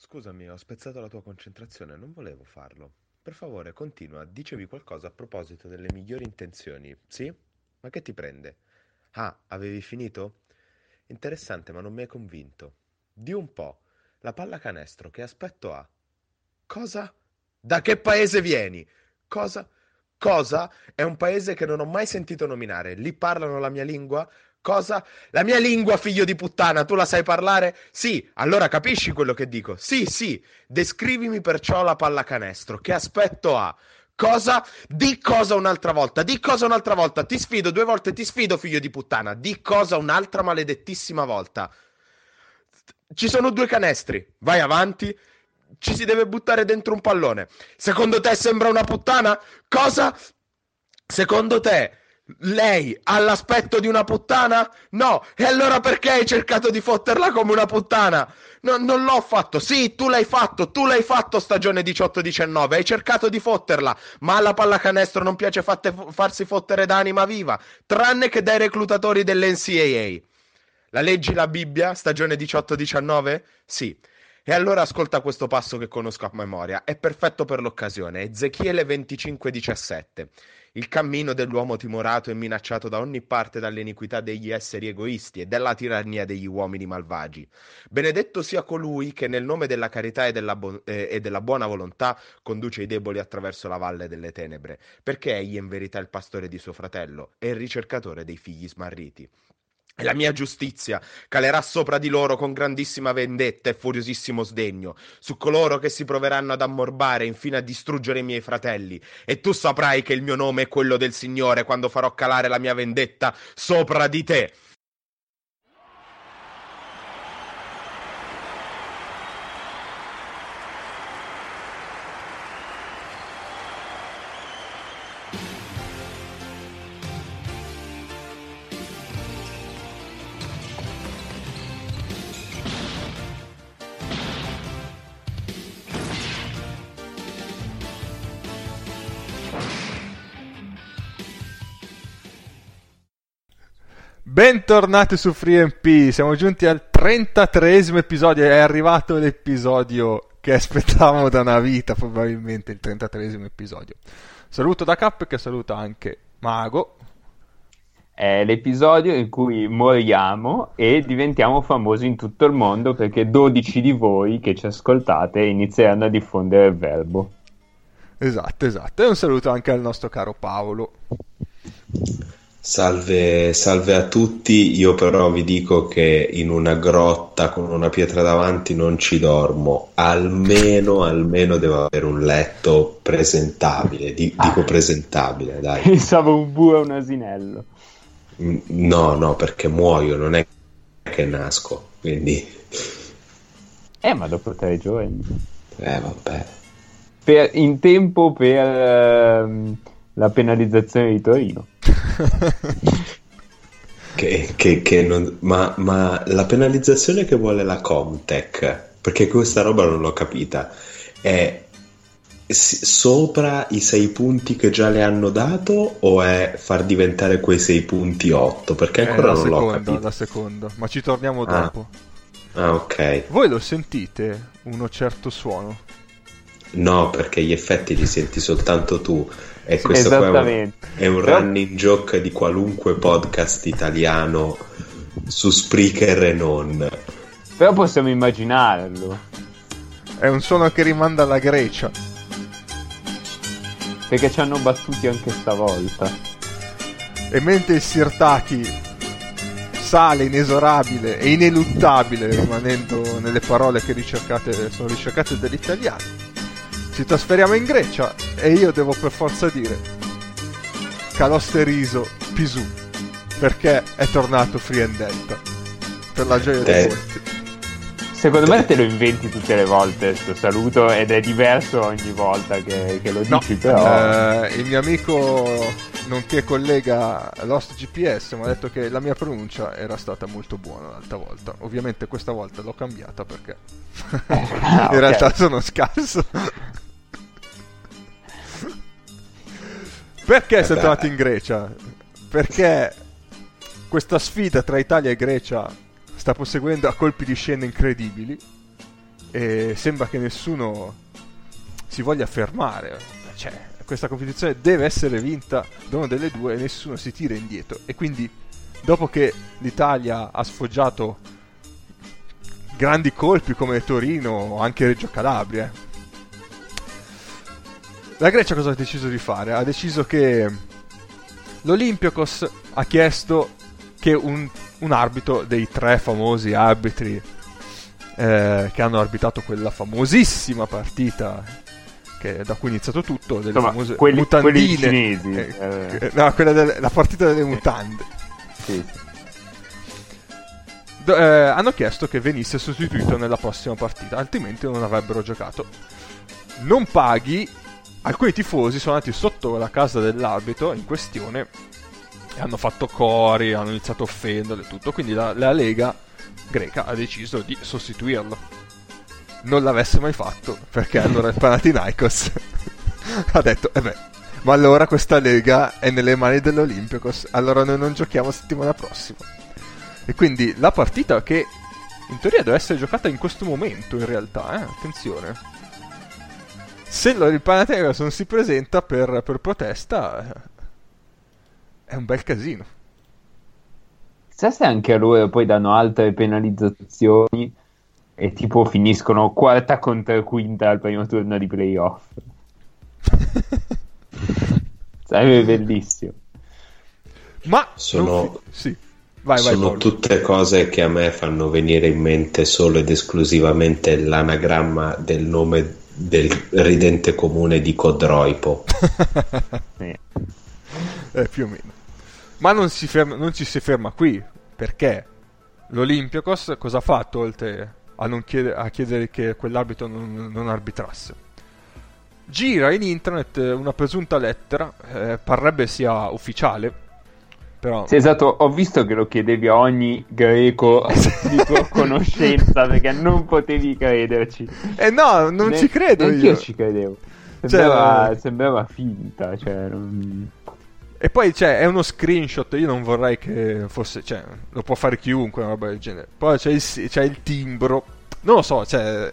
Scusami, ho spezzato la tua concentrazione, non volevo farlo. Per favore, continua, dicevi qualcosa a proposito delle migliori intenzioni, sì? Ma che ti prende? Ah, avevi finito? Interessante, ma non mi hai convinto. Di un po', la pallacanestro che aspetto ha? Cosa? Da che paese vieni? Cosa? Cosa? È un paese che non ho mai sentito nominare. Lì parlano la mia lingua? Cosa? La mia lingua, figlio di puttana, tu la sai parlare? Sì, allora capisci quello che dico? Sì, sì. Descrivimi perciò la pallacanestro. Che aspetto ha? Cosa? Di cosa un'altra volta? Di cosa un'altra volta? Ti sfido due volte, ti sfido, figlio di puttana. Di cosa un'altra maledettissima volta? Ci sono due canestri. Vai avanti. Ci si deve buttare dentro un pallone. Secondo te sembra una puttana? Cosa? Secondo te lei ha l'aspetto di una puttana? No. E allora perché hai cercato di fotterla come una puttana? No, non l'ho fatto. Sì, tu l'hai fatto. Tu l'hai fatto stagione 18-19. Hai cercato di fotterla. Ma alla pallacanestro non piace fatte, farsi fottere da anima viva. Tranne che dai reclutatori dell'NCAA. La leggi la Bibbia, stagione 18-19? Sì. E allora ascolta questo passo che conosco a memoria, è perfetto per l'occasione, Ezechiele 25:17. Il cammino dell'uomo timorato e minacciato da ogni parte dall'iniquità degli esseri egoisti e dalla tirannia degli uomini malvagi. Benedetto sia colui che nel nome della carità e della, bu- eh, e della buona volontà conduce i deboli attraverso la valle delle tenebre, perché egli è in verità il pastore di suo fratello e il ricercatore dei figli smarriti. E la mia giustizia calerà sopra di loro con grandissima vendetta e furiosissimo sdegno, su coloro che si proveranno ad ammorbare e infine a distruggere i miei fratelli. E tu saprai che il mio nome è quello del Signore quando farò calare la mia vendetta sopra di te. Bentornati su FreeMP, siamo giunti al 33 episodio, è arrivato l'episodio che aspettavamo da una vita, probabilmente il 33 episodio. Saluto da Cap che saluta anche Mago. È l'episodio in cui moriamo e diventiamo famosi in tutto il mondo perché 12 di voi che ci ascoltate inizieranno a diffondere il verbo. Esatto, esatto. E un saluto anche al nostro caro Paolo. Salve, salve a tutti, io però vi dico che in una grotta con una pietra davanti non ci dormo, almeno, almeno devo avere un letto presentabile, Di- dico presentabile, dai. Pensavo un bue e un asinello. Mm, No, no, perché muoio, non è che nasco, quindi... Eh, ma dopo tre giorni. Eh, vabbè. Per- in tempo per ehm, la penalizzazione di Torino. Che, che- che non... ma, ma la penalizzazione che vuole la Comtech, perché questa roba non l'ho capita, è sopra i sei punti che già le hanno dato o è far diventare quei sei punti 8? Perché Eh, ancora non l'ho seconda, capito. la seconda, ma ci torniamo Ah. dopo. Ah, ok. Voi lo sentite uno certo suono? No, perché gli effetti li senti soltanto tu. E questo qua è un, è un Però- running joke di qualunque podcast italiano su Spreaker e non. Però possiamo immaginarlo. È un suono che rimanda alla Grecia. Perché ci hanno battuti anche stavolta. E mentre il Sirtaki sale inesorabile e ineluttabile, rimanendo nelle parole che ricercate, sono ricercate dall'italiano, ci trasferiamo in Grecia e io devo per forza dire Calosteriso Pisù, perché è tornato Free and Delta, per la gioia di Eh. molti. Secondo me te lo inventi tutte le volte sto saluto ed è diverso ogni volta che, che lo No, dici, però... eh, il mio amico, nonché collega Lost GPS, mi ha detto che la mia pronuncia era stata molto buona l'altra volta. Ovviamente questa volta l'ho cambiata perché Ah, in ok. realtà sono scarso. Perché sei tornato in Grecia? Perché questa sfida tra Italia e Grecia sta proseguendo a colpi di scene incredibili. e sembra che nessuno si voglia fermare. Cioè, questa competizione deve essere vinta da una delle due e nessuno si tira indietro. E quindi, dopo che l'Italia ha sfoggiato grandi colpi come Torino o anche Reggio Calabria, la Grecia cosa ha deciso di fare? Ha deciso che l'Olympiakos ha chiesto che un, un arbitro dei tre famosi arbitri eh, che hanno arbitrato quella famosissima partita che, da cui è iniziato tutto, delle Insomma, famose quelli- mutandine. quelli cinesi, eh, eh. eh, no, quella delle- la partita delle mutande. Sì. Do- eh, hanno chiesto che venisse sostituito nella prossima partita, altrimenti non avrebbero giocato. Non paghi, alcuni tifosi sono andati sotto la casa dell'arbitro in questione e hanno fatto cori, hanno iniziato a offenderlo e tutto, quindi la, la Lega greca ha deciso di sostituirlo. Non l'avesse mai fatto, perché allora il Panathinaikos ha detto, eh beh, ma allora questa Lega è nelle mani dell'Olympiakos, allora noi non giochiamo settimana prossima. E quindi la partita che in teoria deve essere giocata in questo momento, in realtà, eh? attenzione. Se lo- il Panathinaikos non si presenta per, per protesta, è un bel casino. Chissà se anche a loro poi danno altre penalizzazioni e tipo finiscono quarta contro quinta al primo turno di playoff. Sarebbe bellissimo. Ma Sono- fi- sì. Vai, vai, Sono tutte cose che a me fanno venire in mente solo ed esclusivamente l'anagramma del nome del ridente comune di Codroipo. Eh, più o meno. Ma non, si ferma- non ci si ferma qui, perché l'Olympiakos cosa ha fatto oltre a, non chiede- a chiedere che quell'arbitro non, non arbitrasse? Gira in internet una presunta lettera, eh, parrebbe sia ufficiale, però... Sì, esatto, ho visto che lo chiedevi a ogni greco di tua conoscenza perché non potevi crederci. Eh no, non Ne- ci credo neanch'io io. ci credevo. Sembrava, Cioè- sembrava finta, cioè, non- E poi c'è, è uno screenshot, io non vorrei che fosse, cioè, lo può fare chiunque, una roba del genere. Poi c'è il, c'è il timbro, non lo so, cioè,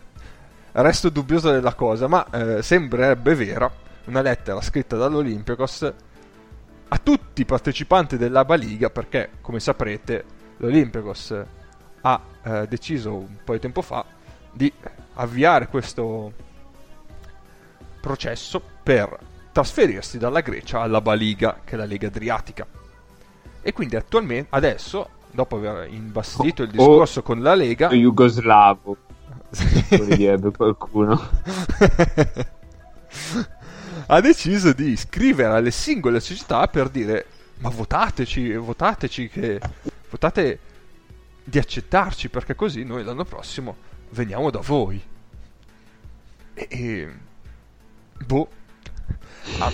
resto dubbioso della cosa, ma eh, sembrerebbe vera una lettera scritta dall'Olympiakos a tutti i partecipanti dell'Aba Liga, perché, come saprete, l'Olympiakos ha eh, deciso un po' di tempo fa di avviare questo processo per trasferirsi dalla Grecia alla Baliga, che è la Lega Adriatica. E quindi attualmente, adesso, dopo aver imbastito il discorso con la Lega, jugoslavo, direbbe qualcuno. ha deciso di scrivere alle singole società per dire ma votateci, votateci, che votate di accettarci perché così noi l'anno prossimo veniamo da voi. E, e- boh, Ah,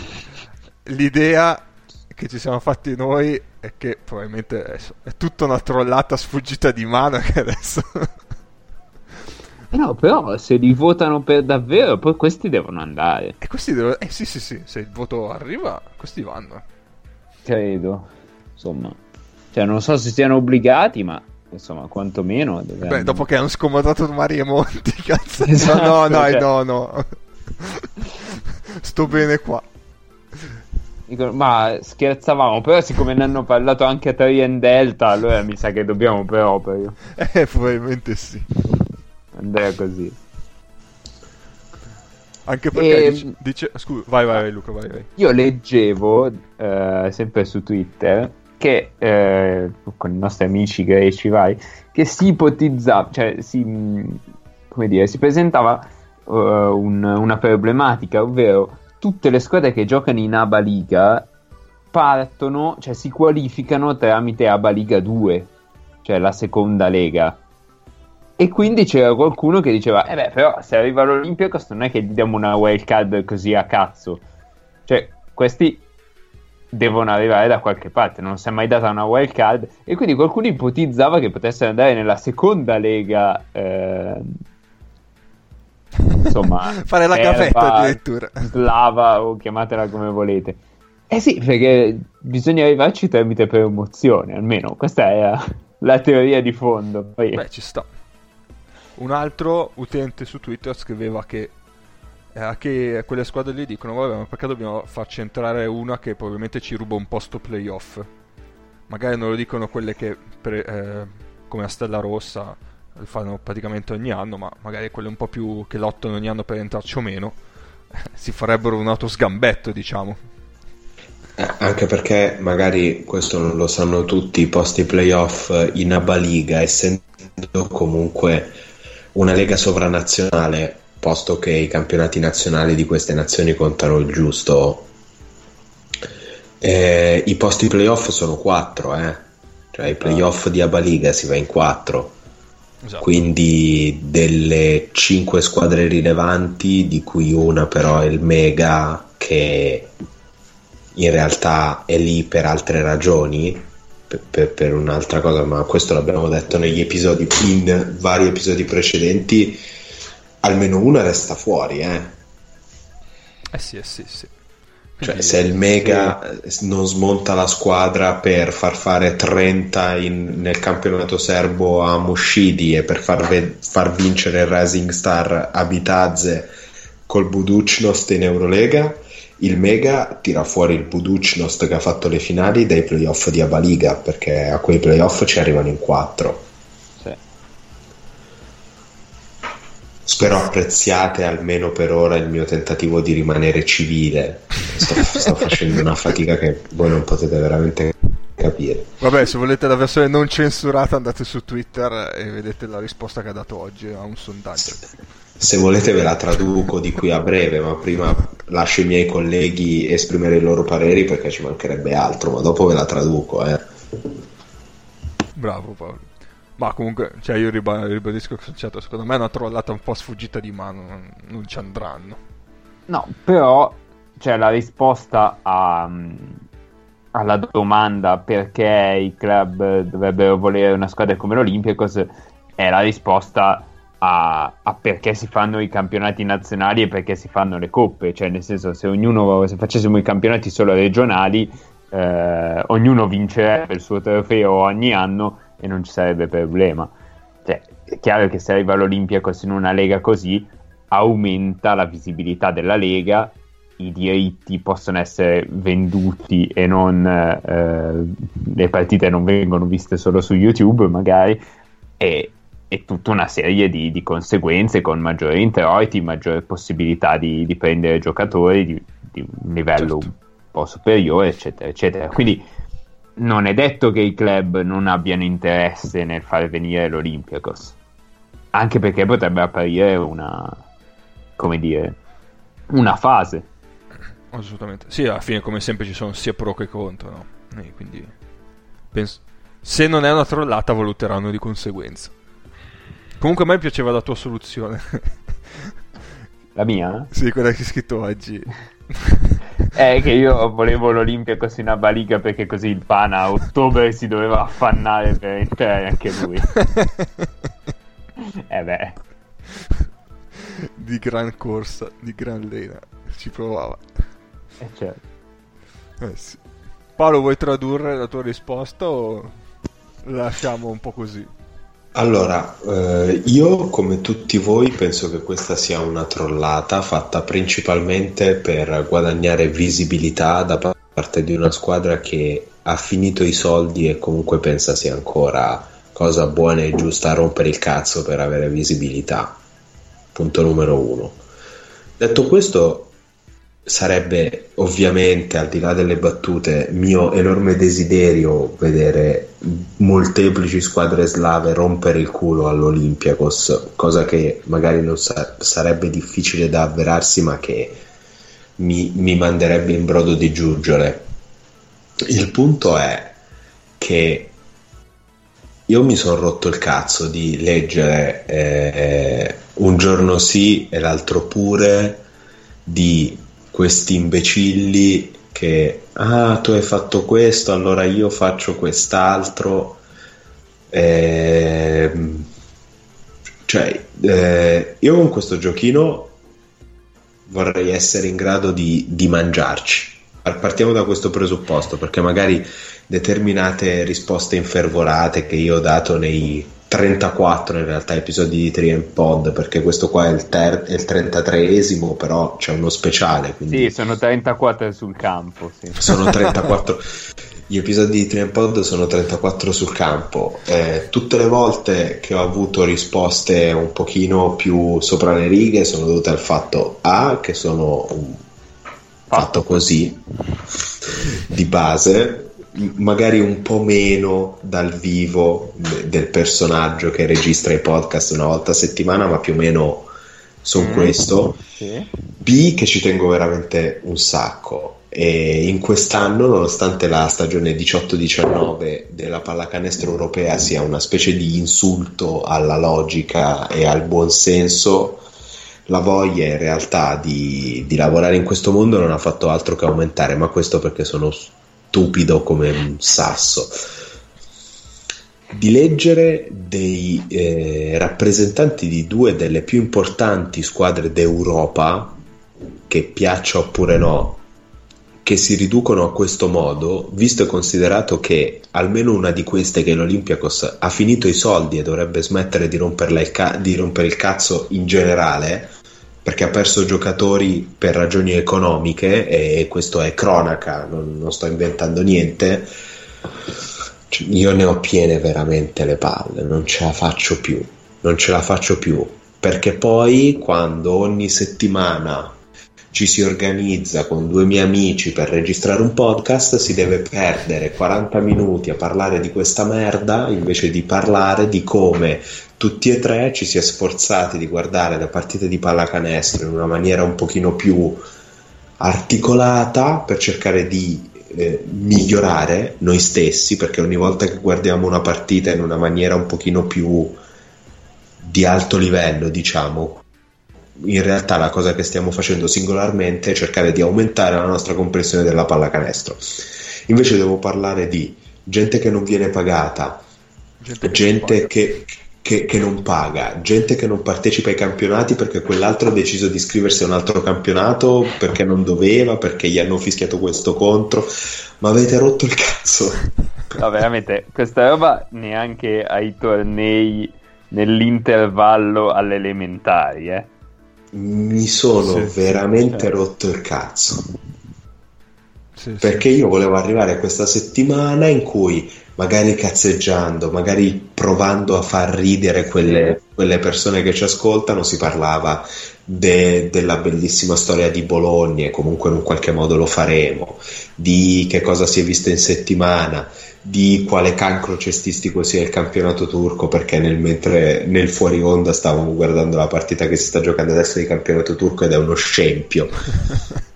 l'idea che ci siamo fatti noi è che probabilmente è, tutta una trollata sfuggita di mano che adesso... No, però se li votano per davvero, poi questi devono andare, e questi devono... Eh sì sì sì, se il voto arriva, questi vanno. credo. Insomma, cioè non so se siano obbligati, ma insomma, quantomeno dovranno... Beh, dopo che hanno scomodato Mario Monti, cazzo. Esatto, no, no, cioè- no, no. Sto bene qua. Ma scherzavamo, però siccome ne hanno parlato anche a Trien Delta, allora mi sa che dobbiamo proprio Eh, probabilmente sì. Andare così. Anche perché Ehm. dice, dice- Scusa, vai, vai, vai, Luca, vai, vai. Io leggevo, eh, sempre su Twitter, che eh, con i nostri amici greci, vai, che si ipotizzava, cioè si, mh, come dire, si presentava eh, un- una problematica, ovvero tutte le squadre che giocano in ABA Liga partono, cioè si qualificano tramite ABA Liga 2, cioè la seconda lega. E quindi c'era qualcuno che diceva: Eh beh, però se arriva l'Olympiacos non è che gli diamo una wild card così a cazzo. Cioè, questi devono arrivare da qualche parte, non si è mai data una wild card. E quindi qualcuno ipotizzava che potessero andare nella seconda lega. ehm, insomma, Fare la serba, gavetta addirittura. slava o chiamatela come volete. Eh sì, perché bisogna arrivarci tramite promozione, almeno questa è la, la teoria di fondo. Poi Beh, ci sta. Un altro utente su Twitter scriveva che, eh, che quelle squadre lì dicono: Vabbè, ma perché dobbiamo farci entrare una che probabilmente ci ruba un posto playoff? Magari non lo dicono quelle che, pre, eh, come a Stella Rossa, lo fanno praticamente ogni anno, ma magari quelle un po' più che lottano ogni anno per entrarci o meno, si farebbero un autosgambetto, diciamo. Eh, anche perché magari questo non lo sanno tutti, i posti playoff in Abba Liga, essendo comunque una lega sovranazionale, posto che i campionati nazionali di queste nazioni contano il giusto. Eh, I posti playoff sono quattro, eh? cioè i playoff di Abba Liga si va in quattro. Esatto. Quindi delle cinque squadre rilevanti, di cui una però è il Mega, che in realtà è lì per altre ragioni, per, per, per, un'altra cosa, ma questo l'abbiamo detto negli episodi, in vari episodi precedenti, almeno una resta fuori, eh. Eh sì, eh sì, sì. Cioè, se il Mega non smonta la squadra per far fare 30 in, nel campionato serbo a Mushidi e per far, ve- far vincere il Rising Star a Bitazze col Buducnost in Eurolega, il Mega tira fuori il Buducnost che ha fatto le finali dai playoff di Abaliga perché a quei playoff ci arrivano in 4 sì. spero apprezziate almeno per ora il mio tentativo di rimanere civile. Sto, sto facendo una fatica che voi non potete veramente capire. Vabbè se volete la versione non censurata andate su Twitter e vedete la risposta che ha dato oggi a un sondaggio se volete ve la traduco di qui a breve, ma prima lascio i miei colleghi esprimere i loro pareri perché ci mancherebbe altro, ma dopo ve la traduco. Eh. Bravo Paolo. Ma comunque, cioè io ribadisco che certo, secondo me è una trollata un po' sfuggita di mano, non ci andranno. No, però cioè, la risposta a, alla domanda perché i club dovrebbero volere una squadra come l'Olympiacos è la risposta a, a, perché si fanno i campionati nazionali e perché si fanno le coppe, cioè nel senso se ognuno se facessimo i campionati solo regionali eh, ognuno vincerebbe il suo trofeo ogni anno e non ci sarebbe problema. Cioè, è chiaro che se arriva l'Olympiacos in una lega così aumenta la visibilità della lega, i diritti possono essere venduti e non eh, le partite non vengono viste solo su YouTube magari e, e tutta una serie di, di, conseguenze con maggiori introiti, maggiore possibilità di, di prendere giocatori di, di, un livello certo. un po' superiore, eccetera, eccetera. Quindi non è detto che i club non abbiano interesse nel far venire l'Olympiacos, anche perché potrebbe apparire una, come dire, una fase. Assolutamente. Sì, alla fine come sempre ci sono sia pro che contro, no? Quindi penso... se non è una trollata valuteranno di conseguenza. Comunque a me piaceva la tua soluzione. La mia? Sì, quella che hai scritto oggi. È che io volevo l'Olimpia così in Baliga perché così il Pana a ottobre si doveva affannare per entrare anche lui. eh beh. Di gran corsa, di gran lena. Ci provava. Eh certo. Eh sì. Paolo, vuoi tradurre la tua risposta o lasciamo un po' così? Allora, eh, io come tutti voi penso che questa sia una trollata fatta principalmente per guadagnare visibilità da parte di una squadra che ha finito i soldi e comunque pensa sia ancora cosa buona e giusta rompere il cazzo per avere visibilità. Punto numero uno. Detto questo, sarebbe ovviamente, al di là delle battute, mio enorme desiderio vedere molteplici squadre slave rompere il culo all'Olympiakos, cosa che magari non sa- sarebbe difficile da avverarsi, ma che mi, mi manderebbe in brodo di giuggiole. Il punto è che io mi sono rotto il cazzo di leggere eh, un giorno sì e l'altro pure di questi imbecilli che ah tu hai fatto questo allora io faccio quest'altro eh, cioè eh, io con questo giochino vorrei essere in grado di, di mangiarci. Partiamo da questo presupposto perché magari determinate risposte infervorate che io ho dato nei 34 in realtà episodi di Trien Pod perché questo qua è il, ter- è il 33esimo però c'è uno speciale quindi... Sì, sono 34 sul campo sì. Sono 34 Gli episodi di Trien Pod sono 34 sul campo. Eh, Tutte le volte che ho avuto risposte un pochino più sopra le righe sono dovute al fatto A che sono fatto così di base magari un po' meno dal vivo del personaggio che registra i podcast una volta a settimana, ma più o meno sono mm, questo. Sì. B che ci tengo veramente un sacco. E in quest'anno, nonostante la stagione 18-19 della pallacanestro europea sia una specie di insulto alla logica e al buonsenso, la voglia in realtà di, di lavorare in questo mondo non ha fatto altro che aumentare, ma questo perché sono stupido come un sasso. Di leggere dei eh, rappresentanti di due delle più importanti squadre d'Europa, che piaccia oppure no, che si riducono a questo modo, visto e considerato che almeno una di queste, che è l'Olympiakos, ha finito i soldi e dovrebbe smettere di, il, ca- di rompere il cazzo in generale, perché ha perso giocatori per ragioni economiche e questo è cronaca, non, non sto inventando niente. Cioè, io ne ho piene veramente le palle, non ce la faccio più, non ce la faccio più, perché poi quando ogni settimana ci si organizza con due miei amici per registrare un podcast, si deve perdere 40 minuti a parlare di questa merda invece di parlare di come tutti e tre ci si è sforzati di guardare le partite di pallacanestro in una maniera un pochino più articolata per cercare di eh, migliorare noi stessi perché ogni volta che guardiamo una partita in una maniera un pochino più di alto livello diciamo in realtà la cosa che stiamo facendo singolarmente è cercare di aumentare la nostra comprensione della pallacanestro invece devo parlare di gente che non viene pagata gente, gente che, che, che, non paga, gente che non partecipa ai campionati perché quell'altro ha deciso di iscriversi a un altro campionato perché non doveva, perché gli hanno fischiato questo contro. Ma avete rotto il cazzo. No, veramente, questa roba neanche ai tornei nell'intervallo alle elementari, eh. Mi sono sì, veramente sì, certo. rotto il cazzo. Sì, perché io volevo arrivare a questa settimana in cui magari cazzeggiando, magari provando a far ridere quelle, quelle persone che ci ascoltano, si parlava de, della bellissima storia di Bologna e comunque in un qualche modo lo faremo, di che cosa si è visto in settimana, di quale cancro cestistico sia il campionato turco perché nel, mentre nel fuori onda stavamo guardando la partita che si sta giocando adesso di campionato turco ed è uno scempio.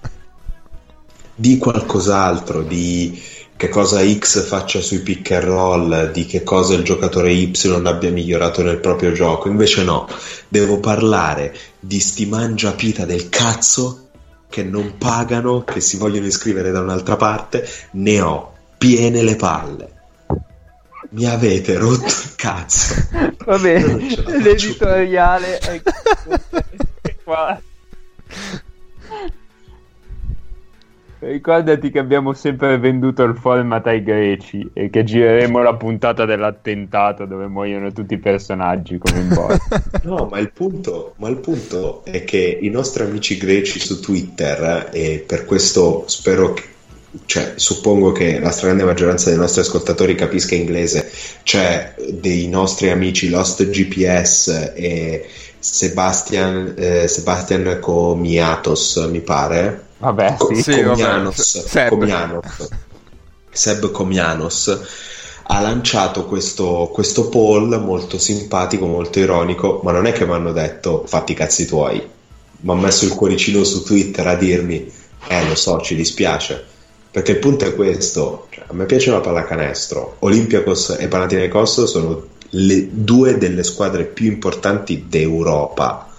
Di qualcos'altro di che cosa X faccia sui pick and roll, di che cosa il giocatore Y abbia migliorato nel proprio gioco. Invece no, devo parlare di sti mangiapita del cazzo che non pagano, che si vogliono iscrivere da un'altra parte. Ne ho piene le palle. Mi avete rotto il cazzo. Va bene, l'editoriale è qua. Ricordati che abbiamo sempre venduto il format ai greci e che gireremo la puntata dell'attentato dove muoiono tutti i personaggi come in No, ma il, punto, ma il punto è che i nostri amici greci su Twitter, e per questo spero che cioè, suppongo che la stragrande maggioranza dei nostri ascoltatori capisca inglese, c'è dei nostri amici Lost GPS e Sebastian, eh, Sebastian Comiatos, mi pare, Vabbè, Co- sì, Comianos, Seb. Comianos, Seb Comianos ha lanciato questo, questo poll molto simpatico, molto ironico, ma non è che mi hanno detto fatti i cazzi tuoi, mi ha messo il cuoricino su Twitter a dirmi eh lo so, ci dispiace, perché il punto è questo, cioè, a me piace la pallacanestro, Olympiacos e Panathinaikos sono le due delle squadre più importanti d'Europa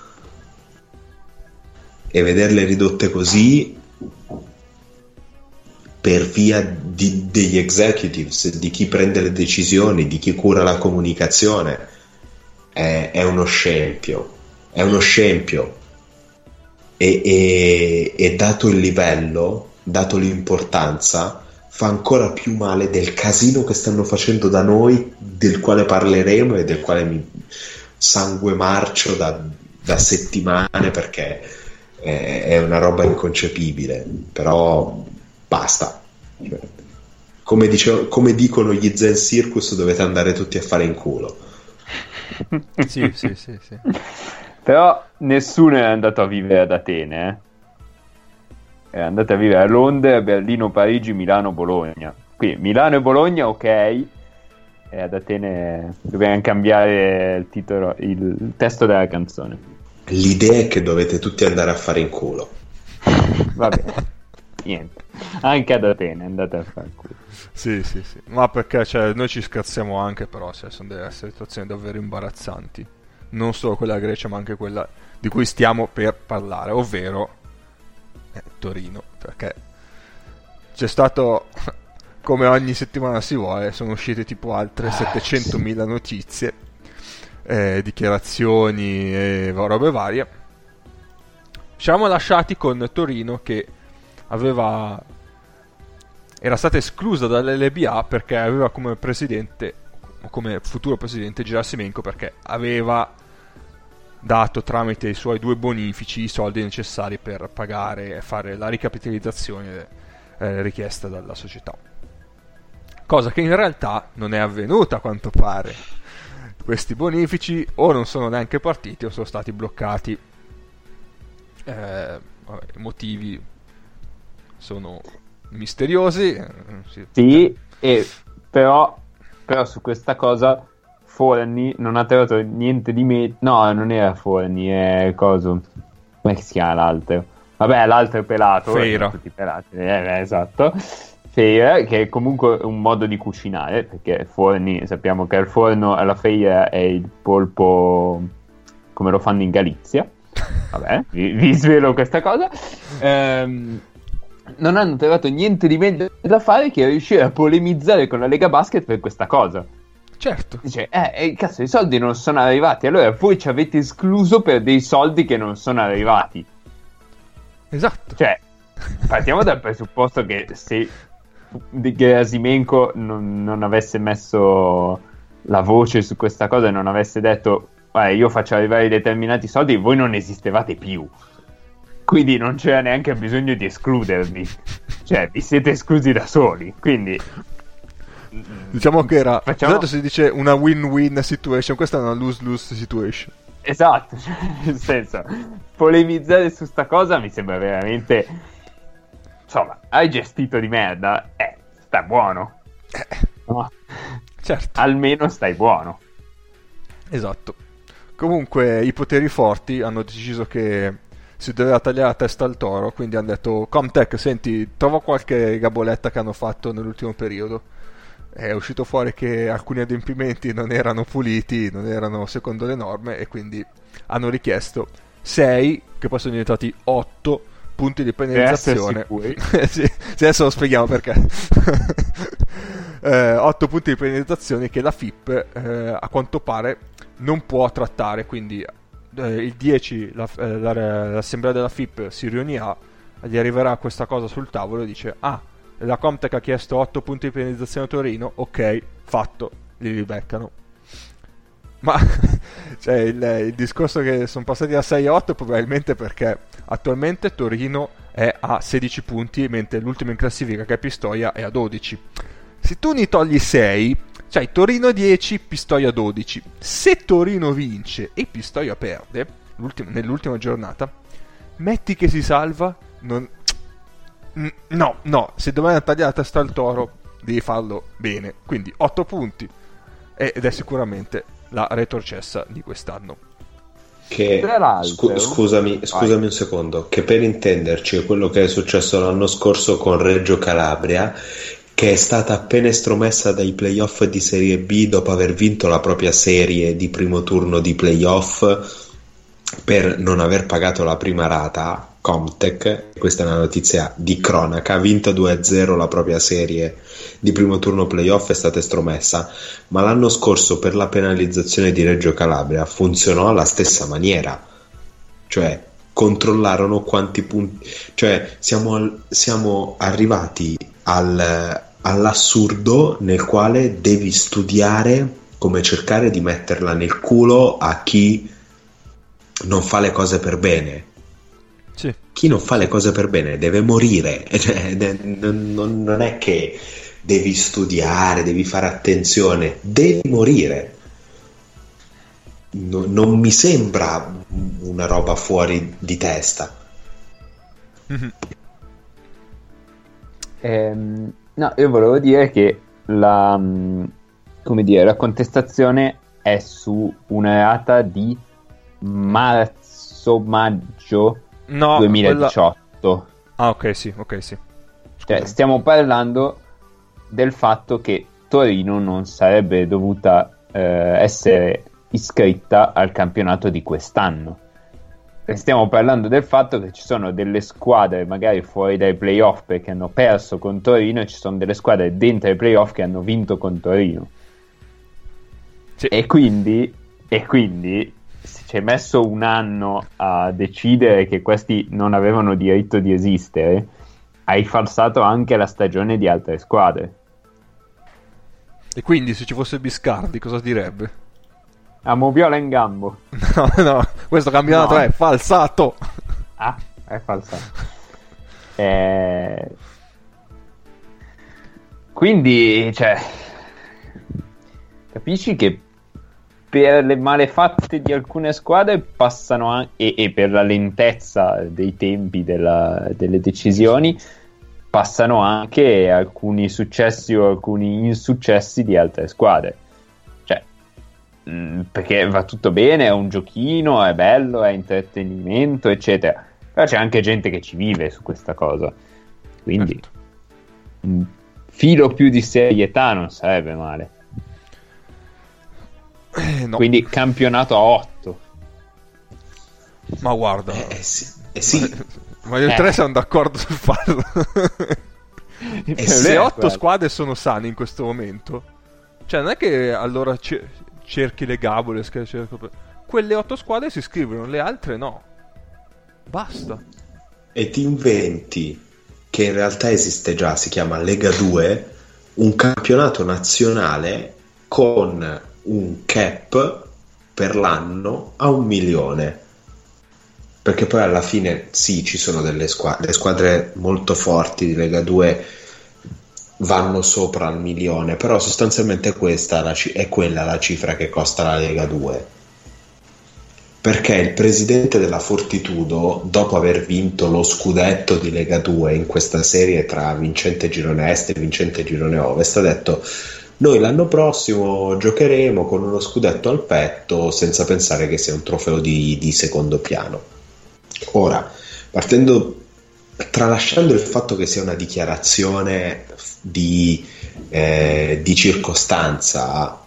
e vederle ridotte così per via di, degli executives, di chi prende le decisioni, di chi cura la comunicazione, è, è uno scempio. È uno scempio. E, e, e dato il livello, dato l'importanza, fa ancora più male del casino che stanno facendo da noi, del quale parleremo e del quale mi sangue marcio da, da settimane perché è, è, una roba inconcepibile. Però basta. Cioè, come, dice, come dicono gli Zen Circus, dovete andare tutti a fare in culo. sì, sì, sì, sì. Però nessuno è andato a vivere ad Atene, eh? È andato a vivere a Londra, Berlino, Parigi, Milano, Bologna. Qui Milano e Bologna, ok. E ad Atene dobbiamo cambiare il titolo, il testo della canzone. L'idea è che dovete tutti andare a fare in culo. Va bene. Niente. Anche ad Atene andate a fare in culo. Sì, sì, sì. Ma perché cioè, noi ci scherziamo anche, però cioè, sono delle situazioni davvero imbarazzanti non solo quella Grecia ma anche quella di cui stiamo per parlare, ovvero eh, Torino, perché c'è stato, come ogni settimana si vuole, sono uscite tipo altre 700.000 ah, notizie, eh, dichiarazioni e robe varie. Ci siamo lasciati con Torino che aveva era stata esclusa dall'LBA perché aveva come presidente come futuro presidente Gerasimenko perché aveva dato tramite i suoi due bonifici i soldi necessari per pagare e fare la ricapitalizzazione eh, richiesta dalla società. Cosa che in realtà non è avvenuta a quanto pare. Questi bonifici o non sono neanche partiti o sono stati bloccati. Eh, I motivi sono misteriosi. Eh, sì e però però su questa cosa Forni non ha trovato niente di me. No, non era Forni, è coso. Come si chiama l'altro? Vabbè, l'altro è pelato. Feira. Tutti pelati. Eh, esatto. Feira, che è comunque un modo di cucinare, perché forni, sappiamo che al forno alla feira è il polpo come lo fanno in Galizia. Vabbè, vi, vi svelo questa cosa. Ehm, non hanno trovato niente di meglio da fare che riuscire a polemizzare con la Lega Basket per questa cosa. Certo. Dice, eh, cazzo, i soldi non sono arrivati, allora voi ci avete escluso per dei soldi che non sono arrivati. Esatto. Cioè, partiamo dal presupposto che se Gerasimenko non, non avesse messo la voce su questa cosa e non avesse detto, eh, io faccio arrivare determinati soldi, voi non esistevate più. Quindi non c'era neanche bisogno di escludervi. Cioè, vi siete esclusi da soli. Quindi Diciamo che era. Facciamo... Esatto, si dice una win-win situation. Questa è una lose-lose situation. Esatto, cioè, nel senso, polemizzare su sta cosa mi sembra veramente. Insomma, hai gestito di merda. Eh, stai buono. Eh. No. Certo. Almeno stai buono. Esatto. Comunque, i poteri forti hanno deciso che si doveva tagliare la testa al toro, quindi hanno detto Comtech, senti, trova qualche gaboletta che hanno fatto nell'ultimo periodo. È uscito fuori che alcuni adempimenti non erano puliti, non erano secondo le norme e quindi hanno richiesto 6, che poi sono diventati 8 punti di penalizzazione. sì, adesso lo spieghiamo perché. eh, 8 punti di penalizzazione che la FIP eh, a quanto pare non può trattare, quindi eh, il 10 la, eh, la, l'assemblea della FIP si riunirà, gli arriverà questa cosa sul tavolo e dice ah, la Comtech ha chiesto 8 punti di penalizzazione a Torino, ok, fatto, li ribeccano. Ma cioè, il, il, discorso che sono passati da 6 a 8 probabilmente perché attualmente Torino è a 16 punti, mentre l'ultimo in classifica che è Pistoia è a 12. Se tu ne togli 6, cioè Torino 10, Pistoia 12. Se Torino vince e Pistoia perde, nell'ultima giornata, metti che si salva, non... No, no, se domani tagliare la testa al toro, devi farlo bene. Quindi 8 punti. Ed è sicuramente la retrocessa di quest'anno. Che, scu- scusami, scusami un secondo, che per intenderci è quello che è successo l'anno scorso con Reggio Calabria, che è stata appena estromessa dai playoff di Serie B dopo aver vinto la propria serie di primo turno di playoff per non aver pagato la prima rata. Comtech, questa è una notizia di cronaca, ha vinto 2-0 la propria serie di primo turno playoff, è stata estromessa, ma l'anno scorso per la penalizzazione di Reggio Calabria funzionò alla stessa maniera, cioè controllarono quanti punti, cioè siamo, siamo arrivati al, all'assurdo nel quale devi studiare come cercare di metterla nel culo a chi non fa le cose per bene. Sì. Chi non fa le cose per bene deve morire, cioè, non, è che devi studiare, devi fare attenzione, devi morire. No- non mi sembra una roba fuori di testa. Mhm. Ehm, no, io volevo dire che la, come dire, la contestazione è su una data di marzo-maggio No, 2018. quella- Ah, ok, sì, ok, sì. Cioè, stiamo parlando del fatto che Torino non sarebbe dovuta eh, essere iscritta al campionato di quest'anno. E stiamo parlando del fatto che ci sono delle squadre magari fuori dai playoff perché hanno perso con Torino e ci sono delle squadre dentro i playoff che hanno vinto con Torino. Sì. E quindi, e quindi ci hai messo un anno a decidere che questi non avevano diritto di esistere, hai falsato anche la stagione di altre squadre. E quindi se ci fosse Biscardi cosa direbbe? A Moviola in gambo. No, no, questo campionato No. è falsato. Ah, è falsato. Eh, Quindi, cioè, capisci che per le malefatte di alcune squadre passano an- e, e per la lentezza dei tempi della- delle decisioni passano anche alcuni successi o alcuni insuccessi di altre squadre. Cioè, mh, perché va tutto bene, è un giochino, è bello, è intrattenimento, eccetera. Però c'è anche gente che ci vive su questa cosa. Quindi, Certo. un filo più di serietà non sarebbe male. Eh, no, Quindi, campionato a 8. ma guarda. Eh, eh sì, eh sì. Ma io e Eh. tre siamo d'accordo sul farlo. Eh, Se sì, otto quello. squadre sono sane in questo momento, cioè non è che allora ce- cerchi le gabole, cerco quelle otto squadre si iscrivono, le altre no. Basta. E ti inventi che in realtà esiste già, si chiama Lega 2, un campionato nazionale con un cap per l'anno a un milione. Perché poi alla fine sì, ci sono delle squadre, squadre molto forti di Lega 2 vanno sopra il milione, però sostanzialmente questa è quella la cifra che costa la Lega 2 perché il presidente della Fortitudo, dopo aver vinto lo scudetto di Lega 2 in questa serie tra vincente girone est e vincente girone ovest, ha detto noi l'anno prossimo giocheremo con uno scudetto al petto senza pensare che sia un trofeo di, di secondo piano. Ora, partendo, tralasciando il fatto che sia una dichiarazione di, eh, di circostanza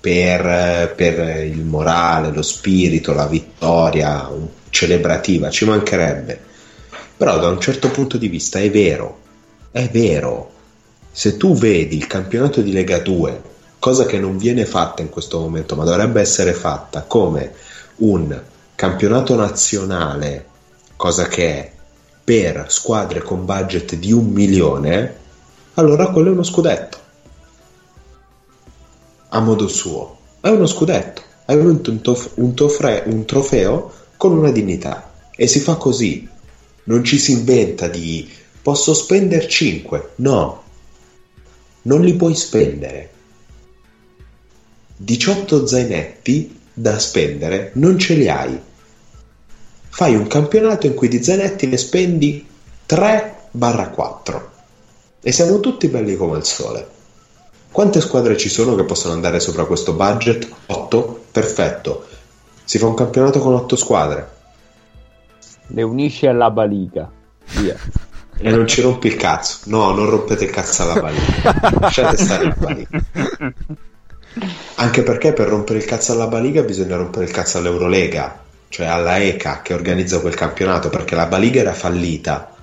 per, per il morale, lo spirito, la vittoria celebrativa, ci mancherebbe. Però da un certo punto di vista è vero, è vero. Se tu vedi il campionato di Lega 2, cosa che non viene fatta in questo momento, ma dovrebbe essere fatta come un campionato nazionale, cosa che è per squadre con budget di un milione, allora quello è uno scudetto a modo suo. È uno scudetto, hai vinto un, tof- un tofre- un trofeo con una dignità e si fa così. Non ci si inventa di posso spendere 5. No, non li puoi spendere. 18 zainetti da spendere non ce li hai. Fai un campionato in cui di zainetti ne spendi 3-4 e siamo tutti belli come il sole. Quante squadre ci sono che possono andare sopra questo budget? 8? Perfetto. Si fa un campionato con 8 squadre Le unisci alla baliga. Via. e non ci rompi il cazzo. No, non rompete il cazzo alla baliga. Lasciate stare la baliga. Anche perché per rompere il cazzo alla baliga bisogna rompere il cazzo all'Eurolega, cioè alla ECA che organizza quel campionato, perché la baliga era fallita.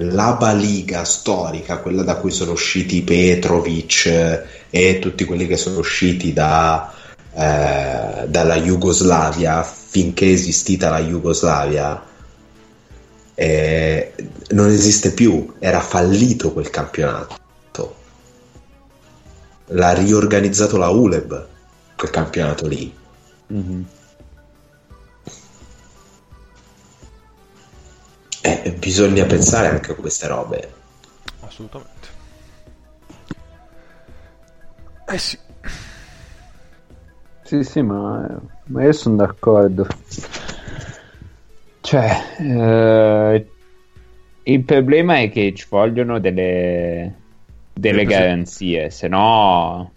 La baliga storica, quella da cui sono usciti Petrovic eh, e tutti quelli che sono usciti da, eh, dalla Jugoslavia finché è esistita la Jugoslavia, eh, non esiste più, era fallito quel campionato. L'ha riorganizzato la ULEB, quel campionato lì. Mhm. Eh, bisogna pensare anche a queste robe. Assolutamente. Eh sì. Sì, sì, ma, ma io sono d'accordo. Cioè, eh, il problema è che ci vogliono delle, delle garanzie, se no...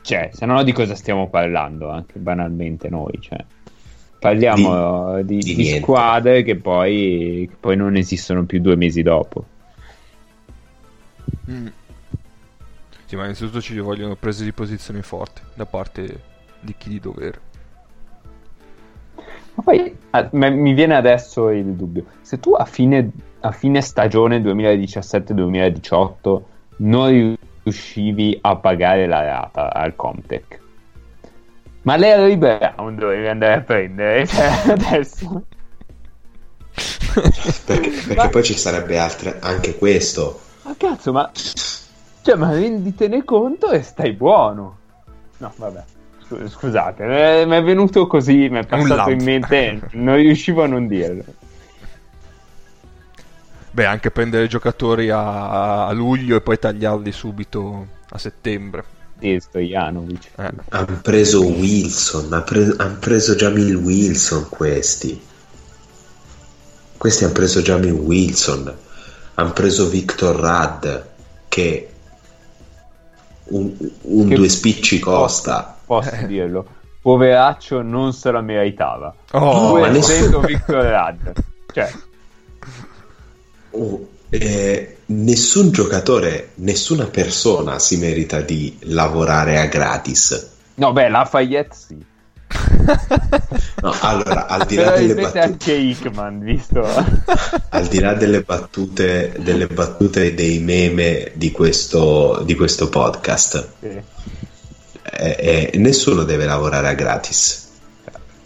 Cioè, se no di cosa stiamo parlando, anche banalmente noi, cioè. Parliamo di, di di niente. squadre che poi, che poi non esistono più due mesi dopo. Mm. Sì, ma innanzitutto ci vogliono prese di posizione forti da parte di chi di dovere. Ma poi ah, me- mi viene adesso il dubbio: se tu a fine, a fine stagione 2017-2018 non riuscivi a pagare la rata al Comtech, ma l'Harry Brown dovevi andare a prendere cioè, adesso. Perché, perché Ma- poi ci sarebbe altre, anche questo. Ma cazzo, ma. Cioè, ma renditene conto e stai buono. No, vabbè. Scu- Scusate, eh, mi è venuto così, mi è passato in mente, non riuscivo a non dirlo. Beh, anche prendere giocatori a, a luglio e poi tagliarli subito a settembre. Sì, Stojanovic. Eh. Hanno preso Wilson, hanno preso Jamil Wilson questi. Questi hanno preso Jamil Wilson, hanno preso Victor Rad, che un, un Che- due spicci costa. Posso dirlo. Poveraccio non se la meritava. Oh, nessuno- Victor Rad. Cioè, Oh, eh, nessun giocatore, nessuna persona si merita di lavorare a gratis. no, beh, Lafayette sì. No, allora, al di là Però delle battute, anche Hickman, visto? al di là delle battute, delle battute e dei meme di questo, di questo podcast, Sì. Eh, eh, nessuno deve lavorare a gratis.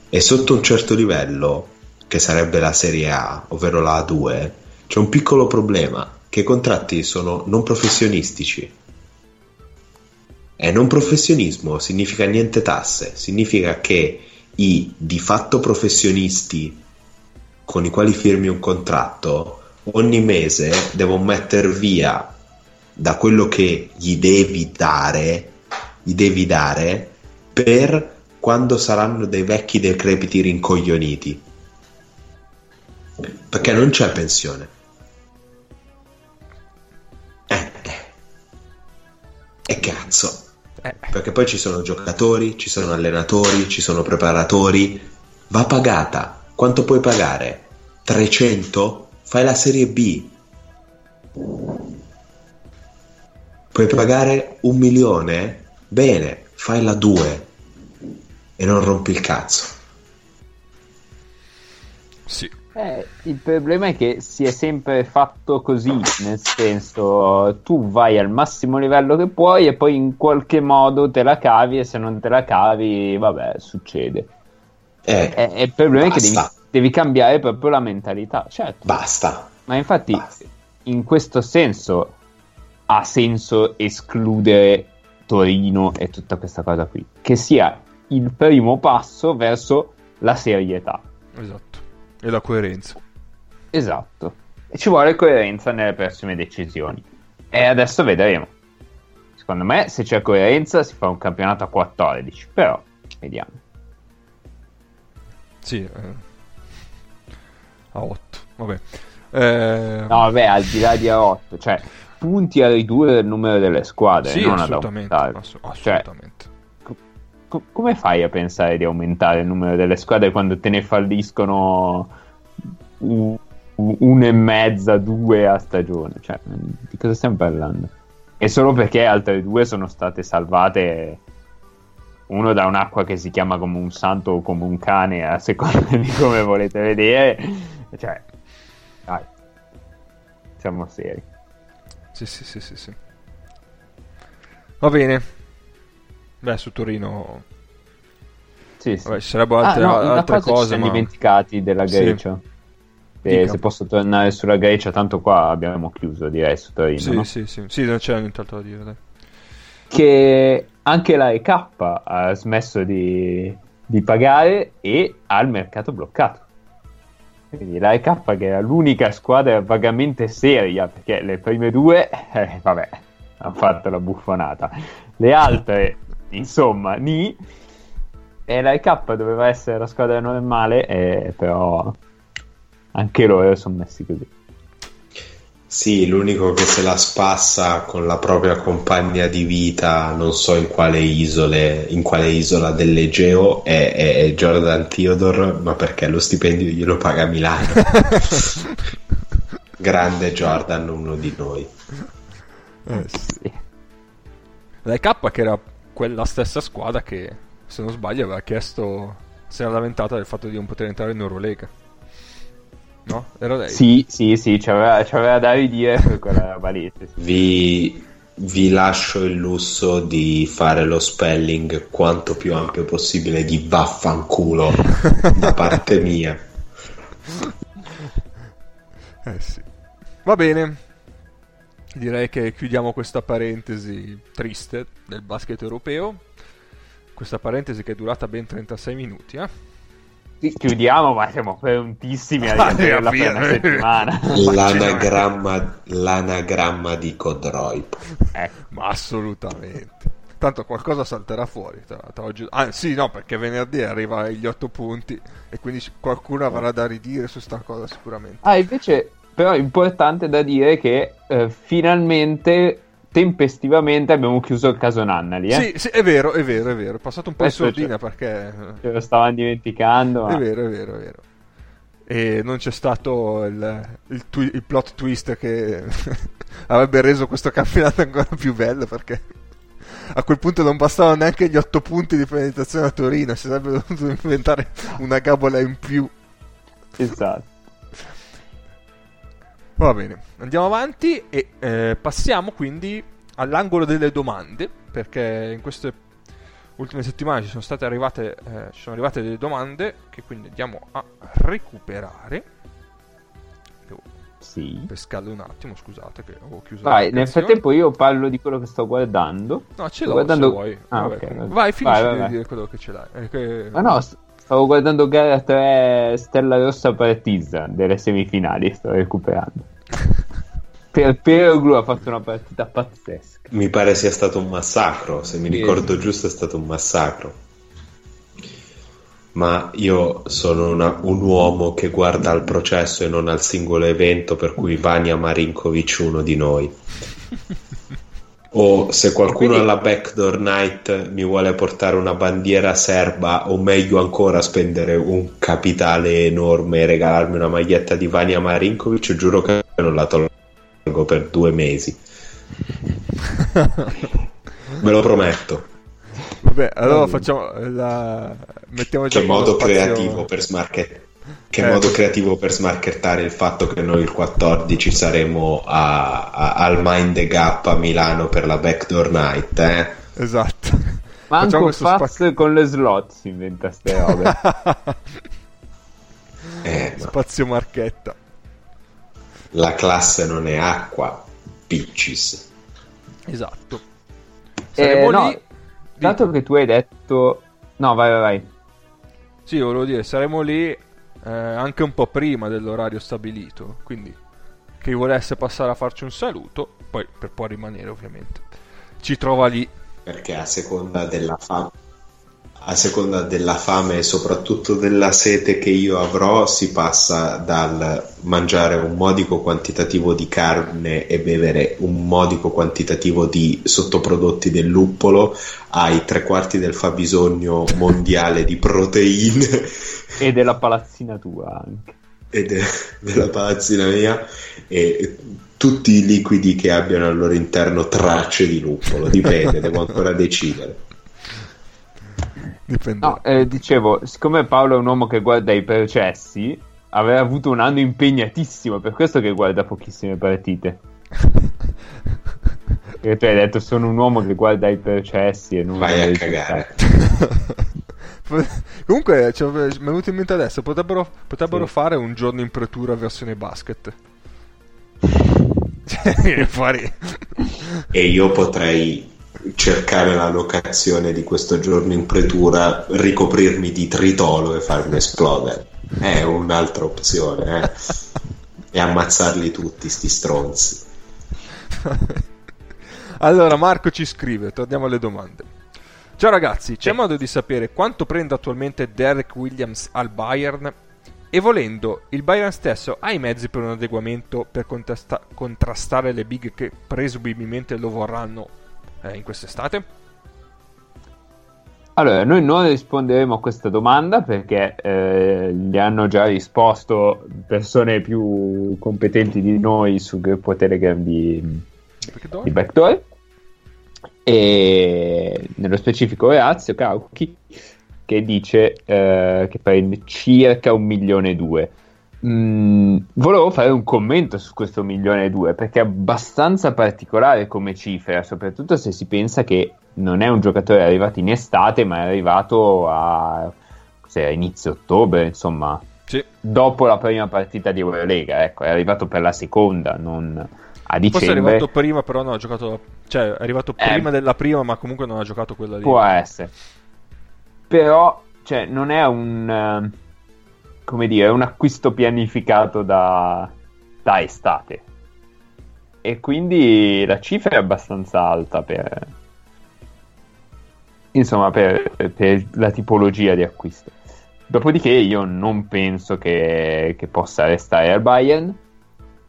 E sotto un certo livello, che sarebbe la Serie A, ovvero la A2, c'è un piccolo problema, che i contratti sono non professionistici. E non professionismo significa niente tasse, significa che i di fatto professionisti con i quali firmi un contratto ogni mese devono mettere via da quello che gli devi dare, gli devi dare per quando saranno dei vecchi decrepiti rincoglioniti. Perché non c'è pensione. Eh, eh. E cazzo. Eh. Perché poi ci sono giocatori, ci sono allenatori, ci sono preparatori. Va pagata. Quanto puoi pagare? 300? Fai la Serie B. Puoi pagare un milione? Bene, fai la 2 e non rompi il cazzo. Sì. Eh, il problema è che si è sempre fatto così, nel senso tu vai al massimo livello che puoi e poi in qualche modo te la cavi e se non te la cavi, vabbè, succede. Eh, E, e il problema è che devi, Basta. devi cambiare proprio la mentalità, certo. basta. Ma infatti Basta. in questo senso ha senso escludere Torino e tutta questa cosa qui, che sia il primo passo verso la serietà. Esatto. E la coerenza. Esatto. E ci vuole coerenza nelle prossime decisioni. E adesso vedremo. Secondo me, se c'è coerenza, si fa un campionato a 14. Però, vediamo. Sì. eh. A 8. Vabbè. Eh, No, vabbè, al di là di A8, cioè, punti a ridurre il numero delle squadre, sì, non ad assolutamente. ass- Cioè, assolutamente. co- come fai a pensare di aumentare il numero delle squadre quando te ne falliscono una e mezza, due a stagione? Cioè, di cosa stiamo parlando? E solo perché altre due sono state salvate uno da un'acqua che si chiama come un santo o come un cane, a seconda di come volete vedere. Cioè, dai, siamo seri. Sì, sì, sì, sì, sì. Va bene. Beh, su Torino Sì, sì. vabbè, ci sarebbero Ah, altre, no, una altre cosa ci cose, siamo ma... dimenticati della Sì. Grecia. Se, Dica. se posso tornare sulla Grecia, tanto qua abbiamo chiuso, direi, su Torino. Sì, no? sì, sì, sì, non c'era nient'altro da dire. Dai. Che anche la EK ha smesso di, di pagare e ha il mercato bloccato. Quindi la EK che era l'unica squadra vagamente seria, perché le prime due, eh, vabbè, hanno fatto la buffonata. Le altre, insomma, ni. E la EK doveva essere la squadra normale, eh, però anche loro sono messi così. Sì, l'unico che se la spassa con la propria compagna di vita, non so in quale isole, in quale isola dell'Egeo, è, è Jordan Theodore, ma perché lo stipendio glielo paga Milano. Grande Jordan, uno di noi. Eh, sì. Sì. La K che era quella stessa squadra che, se non sbaglio, aveva chiesto, si era lamentata del fatto di non poter entrare in Eurolega. No? Era lei? Sì, sì, sì, c'aveva, c'aveva da ridire per quella roba lì. sì, sì. Vi, vi lascio il lusso di fare lo spelling quanto più ampio possibile di vaffanculo da parte mia. Eh sì. Va bene. Direi che chiudiamo questa parentesi triste del basket europeo. Questa parentesi che è durata ben 36 minuti, eh? Chiudiamo, ma siamo prontissimi a per una via. settimana. L'anagramma, l'anagramma di Codroip. ecco. Ma assolutamente. Tanto qualcosa salterà fuori. Tra, tra oggi... Ah, sì, no, perché venerdì arriva gli 8 punti e quindi qualcuno avrà da ridire su sta cosa sicuramente. Ah, invece, però è importante da dire che eh, finalmente, tempestivamente, abbiamo chiuso il caso Nannali. Eh? Sì, sì, è vero, è vero, è vero. È passato un po' in Questo sordina perché... Ce lo stavamo dimenticando. È Ma... vero, è vero, è vero. E non c'è stato il, il twi- il plot twist che avrebbe reso questo campionato ancora più bello perché a quel punto non bastavano neanche gli otto punti di penetrazione a Torino, si sarebbe dovuto inventare una gabola in più. Esatto. Va bene, andiamo avanti e eh, passiamo quindi all'angolo delle domande perché in queste ultime settimane ci sono state arrivate, eh, ci sono arrivate delle domande che quindi andiamo a recuperare. Devo Sì. pescarle un attimo, scusate che ho chiuso Vai, nel frattempo io parlo di quello che sto guardando. No, ce sto l'ho guardando- se vuoi. Ah, Vabbè, ok, comunque. vai. Vai, finisci Vai, vai, di vai. dire quello che ce l'hai. Eh, che- Ma no, st- stavo guardando gara 3 Stella Rossa Partizan delle semifinali, sto recuperando. Per Peroglu ha fatto una partita pazzesca. Mi pare sia stato un massacro, se mi ricordo giusto è stato un massacro. Ma io sono una- un uomo che guarda al processo e non al singolo evento, per cui Vania Marinkovic uno di noi. O se qualcuno Quindi- alla Backdoor Night mi vuole portare una bandiera serba, o meglio ancora spendere un capitale enorme e regalarmi una maglietta di Vania Marinkovic, giuro che non la tolgo per due mesi. Me lo prometto. Vabbè, allora facciamo la... mettiamo già modo spazio- creativo per smarket- che Eh. modo creativo per smarchettare il fatto che noi il 14 saremo a- a- al Mind the Gap a Milano per la Backdoor Night, eh? Esatto. Manco questo Faz spac- con le slot si inventa ste robe. Eh, ma Spazio marchetta. la classe non è acqua, bitches. Esatto. Eh, Saremo no, lì. dato che tu hai detto... No, vai, vai, vai. Sì, volevo dire, saremo lì eh, anche un po' prima dell'orario stabilito. Quindi, chi volesse passare a farci un saluto, poi per poi rimanere ovviamente, ci trova lì. Perché a seconda della fame, a seconda della fame e soprattutto della sete che io avrò, si passa dal mangiare un modico quantitativo di carne e bevere un modico quantitativo di sottoprodotti del luppolo ai tre quarti del fabbisogno mondiale di proteine E della palazzina tua anche. e de- della palazzina mia e tutti i liquidi che abbiano al loro interno tracce di luppolo, dipende, devo ancora decidere. Dipende. No, eh, dicevo, siccome Paolo è un uomo che guarda i processi, aveva avuto un anno impegnatissimo, per questo che guarda pochissime partite. Perché tu hai detto sono un uomo che guarda i processi e non Vai a cagare. Comunque, cioè, mi è venuto in mente adesso, potrebbero, potrebbero sì. fare un giorno in pretura versione basket. Cioè, fuori. e io potrei cercare la locazione di questo giorno in pretura, ricoprirmi di tritolo e farmi esplodere. È un'altra opzione, eh. e ammazzarli tutti, sti stronzi. allora, Marco ci scrive, torniamo alle domande. Ciao ragazzi, c'è modo di sapere quanto prende attualmente Derek Williams al Bayern? E volendo, il Bayern stesso ha i mezzi per un adeguamento per contesta- contrastare le big che presumibilmente lo vorranno eh, in quest'estate? Allora, noi non risponderemo a questa domanda perché eh, gli hanno già risposto persone più competenti di noi sul gruppo Telegram di, di Backdoor e nello specifico Orazio Cauchi che dice eh, che prende circa un milione e due. Mm, volevo fare un commento su questo milione e due perché è abbastanza particolare come cifra, soprattutto se si pensa che non è un giocatore arrivato in estate, ma è arrivato a, a inizio ottobre, insomma, sì. dopo la prima partita di Eurolega. Ecco, è arrivato per la seconda, non a dicembre. Forse è arrivato prima, però non ha giocato. Cioè, è arrivato eh, prima della prima, ma comunque non ha giocato quella lì. Può essere, però, cioè, non è un come dire, un acquisto pianificato da, da estate. E quindi la cifra è abbastanza alta per, insomma, per, per la tipologia di acquisto. Dopodiché io non penso che, che, possa restare al Bayern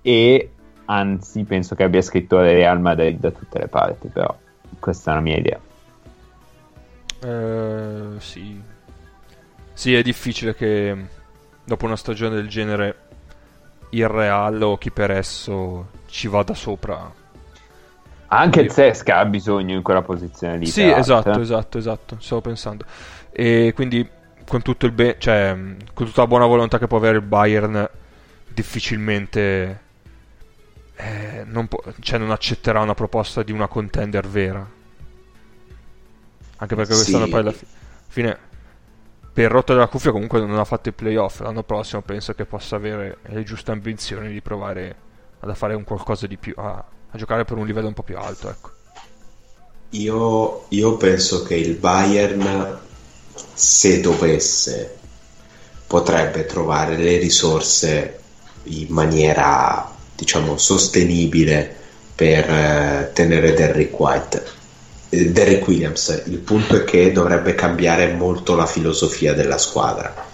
e anzi penso che abbia scritto Real Madrid da tutte le parti, però questa è la mia idea. Uh, sì. Sì, è difficile che dopo una stagione del genere il Real o chi per esso ci vada sopra. Anche il Sesca ha bisogno in quella posizione lì. Sì, esatto, esatto, esatto, stavo pensando. E quindi con tutto il be- cioè, con tutta la buona volontà che può avere il Bayern, difficilmente eh, non, po- cioè, non accetterà una proposta di una contender vera. Anche perché quest'anno sì. poi alla fi- fine per rotta della cuffia comunque non ha fatto i playoff l'anno prossimo penso che possa avere le giuste ambizioni di provare a fare un qualcosa di più a, a giocare per un livello un po' più alto ecco. io, io penso che il Bayern se dovesse potrebbe trovare le risorse in maniera diciamo sostenibile per eh, tenere Derrick White Derrick Williams. Il punto è che dovrebbe cambiare molto la filosofia della squadra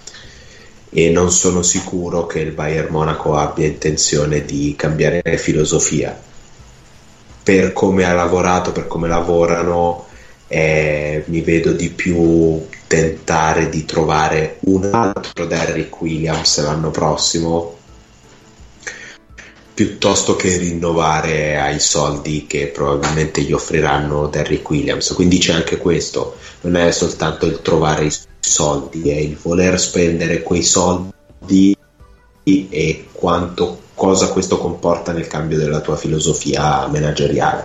e non sono sicuro che il Bayern Monaco abbia intenzione di cambiare filosofia. Per come ha lavorato, per come lavorano, eh, mi vedo di più tentare di trovare un altro Derrick Williams l'anno prossimo piuttosto che rinnovare ai soldi che probabilmente gli offriranno Derrick Williams. Quindi c'è anche questo, non è soltanto il trovare i soldi, è il voler spendere quei soldi e quanto, cosa questo comporta nel cambio della tua filosofia manageriale.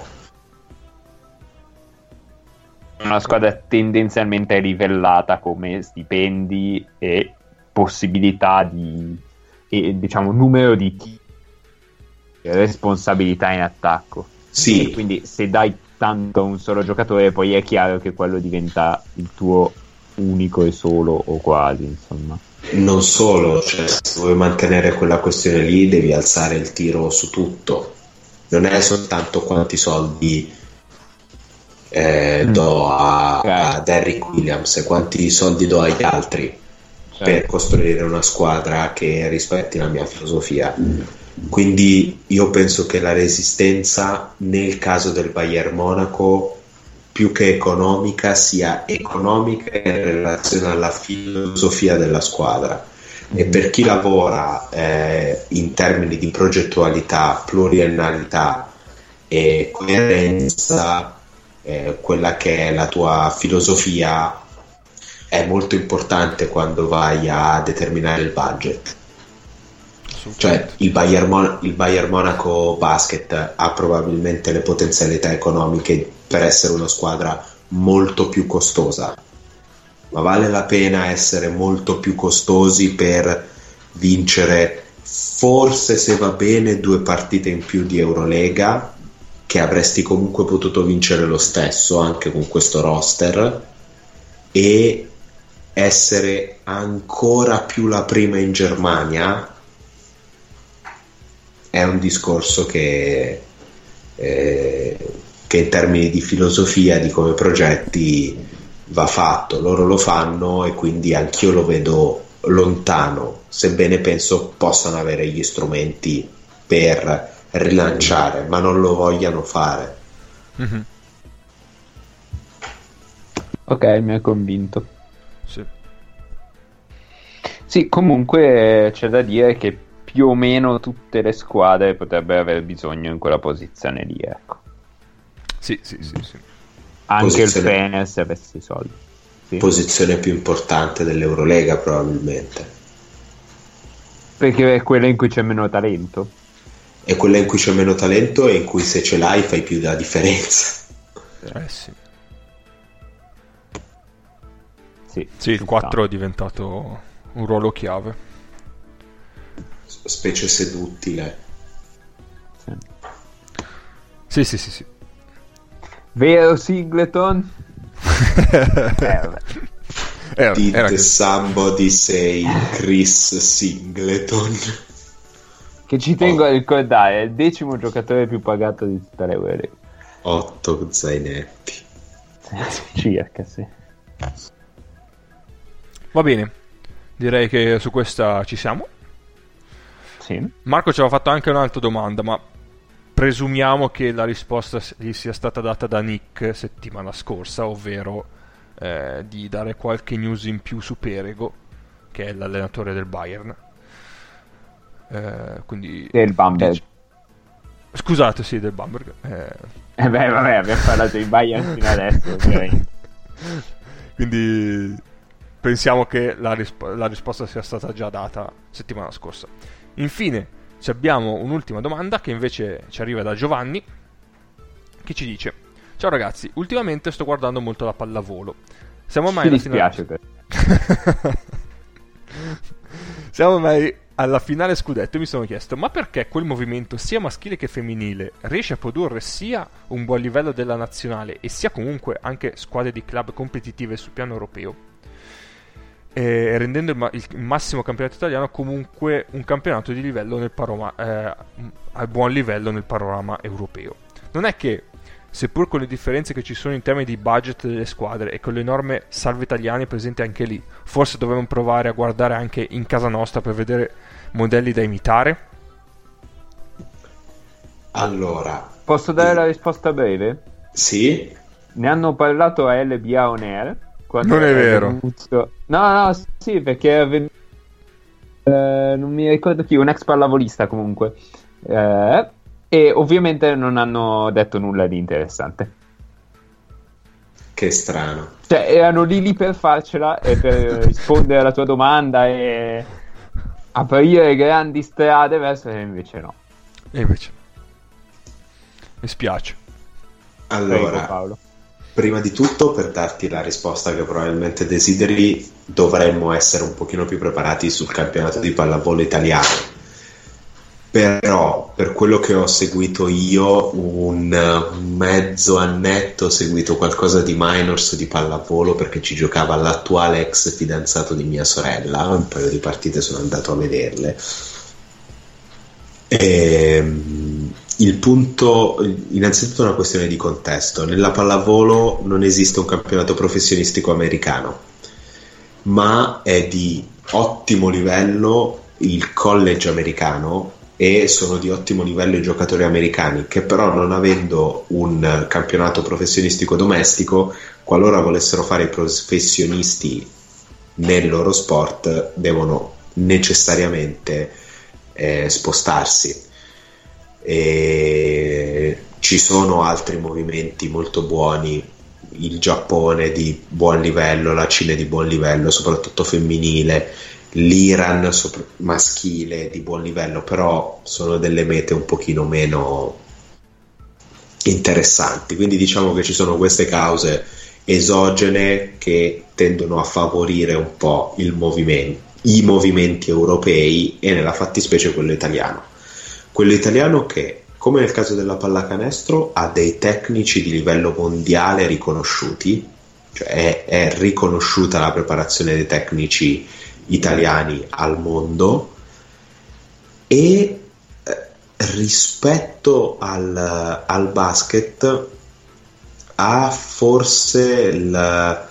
Una squadra tendenzialmente livellata come stipendi e possibilità di, e, diciamo, numero di responsabilità in attacco. Sì. quindi se dai tanto a un solo giocatore, poi è chiaro che quello diventa il tuo unico e solo o quasi, insomma. Non solo, cioè, se vuoi mantenere quella questione lì, devi alzare il tiro su tutto. Non è soltanto quanti soldi eh, mm. do a, okay. a Derrick Williams e quanti soldi do agli altri certo. per costruire una squadra che rispetti la mia filosofia. Mm quindi io penso che la resistenza nel caso del Bayern Monaco più che economica sia economica in relazione alla filosofia della squadra e per chi lavora eh, in termini di progettualità, pluriennalità e coerenza, eh, quella che è la tua filosofia è molto importante quando vai a determinare il budget. Cioè il Bayern, Mon- il Bayern Monaco Basket ha probabilmente le potenzialità economiche per essere una squadra molto più costosa. Ma vale la pena essere molto più costosi per vincere forse se va bene due partite in più di Eurolega che avresti comunque potuto vincere lo stesso anche con questo roster e essere ancora più la prima in Germania è un discorso che, eh, che in termini di filosofia di come progetti va fatto loro lo fanno e quindi anch'io lo vedo lontano sebbene penso possano avere gli strumenti per rilanciare ma non lo vogliano fare mm-hmm. ok mi ha convinto Sì. Sì, comunque c'è da dire che più o meno tutte le squadre potrebbero aver bisogno in quella posizione lì, ecco. Sì, sì, sì, sì. Anche il Posizione- Fener se avesse i soldi. Sì. posizione più importante dell'Eurolega probabilmente Perché è quella in cui c'è meno talento. è quella in cui c'è meno talento e in cui se ce l'hai fai più la differenza Eh sì. Sì, Sì, il ci 4 sta. è diventato un ruolo chiave. Specie seduttile Sì. Sì, sì, sì, sì. Vero Singleton? Eh, vabbè. Era, Did era somebody say Chris Singleton Che ci tengo a ricordare, è il decimo giocatore più pagato di tutta l'Eurolega. 8 zainetti Circa, sì. Va bene. Direi che su questa ci siamo. Sì. Marco ci aveva fatto anche un'altra domanda, ma presumiamo che la risposta gli sia stata data da Nick settimana scorsa, ovvero eh, di dare qualche news in più su Perego, che è l'allenatore del Bayern. Eh, quindi Del Bamberg. Scusate, sì, del Bamberg. Eh, Eh beh, vabbè, abbiamo parlato di Bayern fino adesso, ovviamente. Quindi pensiamo che la, risp- la risposta sia stata già data settimana scorsa. Infine, abbiamo un'ultima domanda che invece ci arriva da Giovanni, che ci dice: Ciao ragazzi, ultimamente sto guardando molto la pallavolo. Siamo mai alla finale-. Siamo mai alla finale scudetto e mi sono chiesto ma perché quel movimento sia maschile che femminile riesce a produrre sia un buon livello della nazionale e sia comunque anche squadre di club competitive sul piano europeo eh, rendendo il, ma- il massimo campionato italiano comunque un campionato di livello nel panorama eh, a buon livello nel panorama europeo non è che seppur con le differenze che ci sono in termini di budget delle squadre e con le enorme salve italiane presenti anche lì, forse dovremmo provare a guardare anche in casa nostra per vedere modelli da imitare? allora Posso dare la risposta breve? sì Ne hanno parlato a LBA On Air. Quando Non è vero. venuto- No, no, sì, perché è ven- eh, non mi ricordo chi, un ex pallavolista comunque. Eh, e ovviamente non hanno detto nulla di interessante. che strano Cioè, erano lì lì per farcela e per rispondere alla tua domanda e aprire grandi strade verso e invece no. E invece, mi spiace. allora Prego, Paolo. Prima di tutto, per darti la risposta che probabilmente desideri, dovremmo essere un pochino più preparati sul campionato di pallavolo italiano. Però, per quello che ho seguito io, un mezzo annetto ho seguito qualcosa di minors di pallavolo perché ci giocava l'attuale ex fidanzato di mia sorella. Un paio di partite sono andato a vederle. Ehm, il punto, innanzitutto una questione di contesto. Nella pallavolo non esiste un campionato professionistico americano, ma è di ottimo livello il college americano e sono di ottimo livello i giocatori americani che però non avendo un campionato professionistico domestico, qualora volessero fare i professionisti nel loro sport, devono necessariamente eh, spostarsi e ci sono altri movimenti molto buoni. Il Giappone di buon livello la Cina di buon livello soprattutto femminile. l'Iran sopra- maschile di buon livello però sono delle mete un pochino meno interessanti. Quindi diciamo che ci sono queste cause esogene che tendono a favorire un po' movimento, i movimenti europei e nella fattispecie quello italiano. Quello italiano che, come nel caso della pallacanestro, ha dei tecnici di livello mondiale riconosciuti, cioè è, è riconosciuta la preparazione dei tecnici italiani al mondo e eh, rispetto al, al basket ha forse il,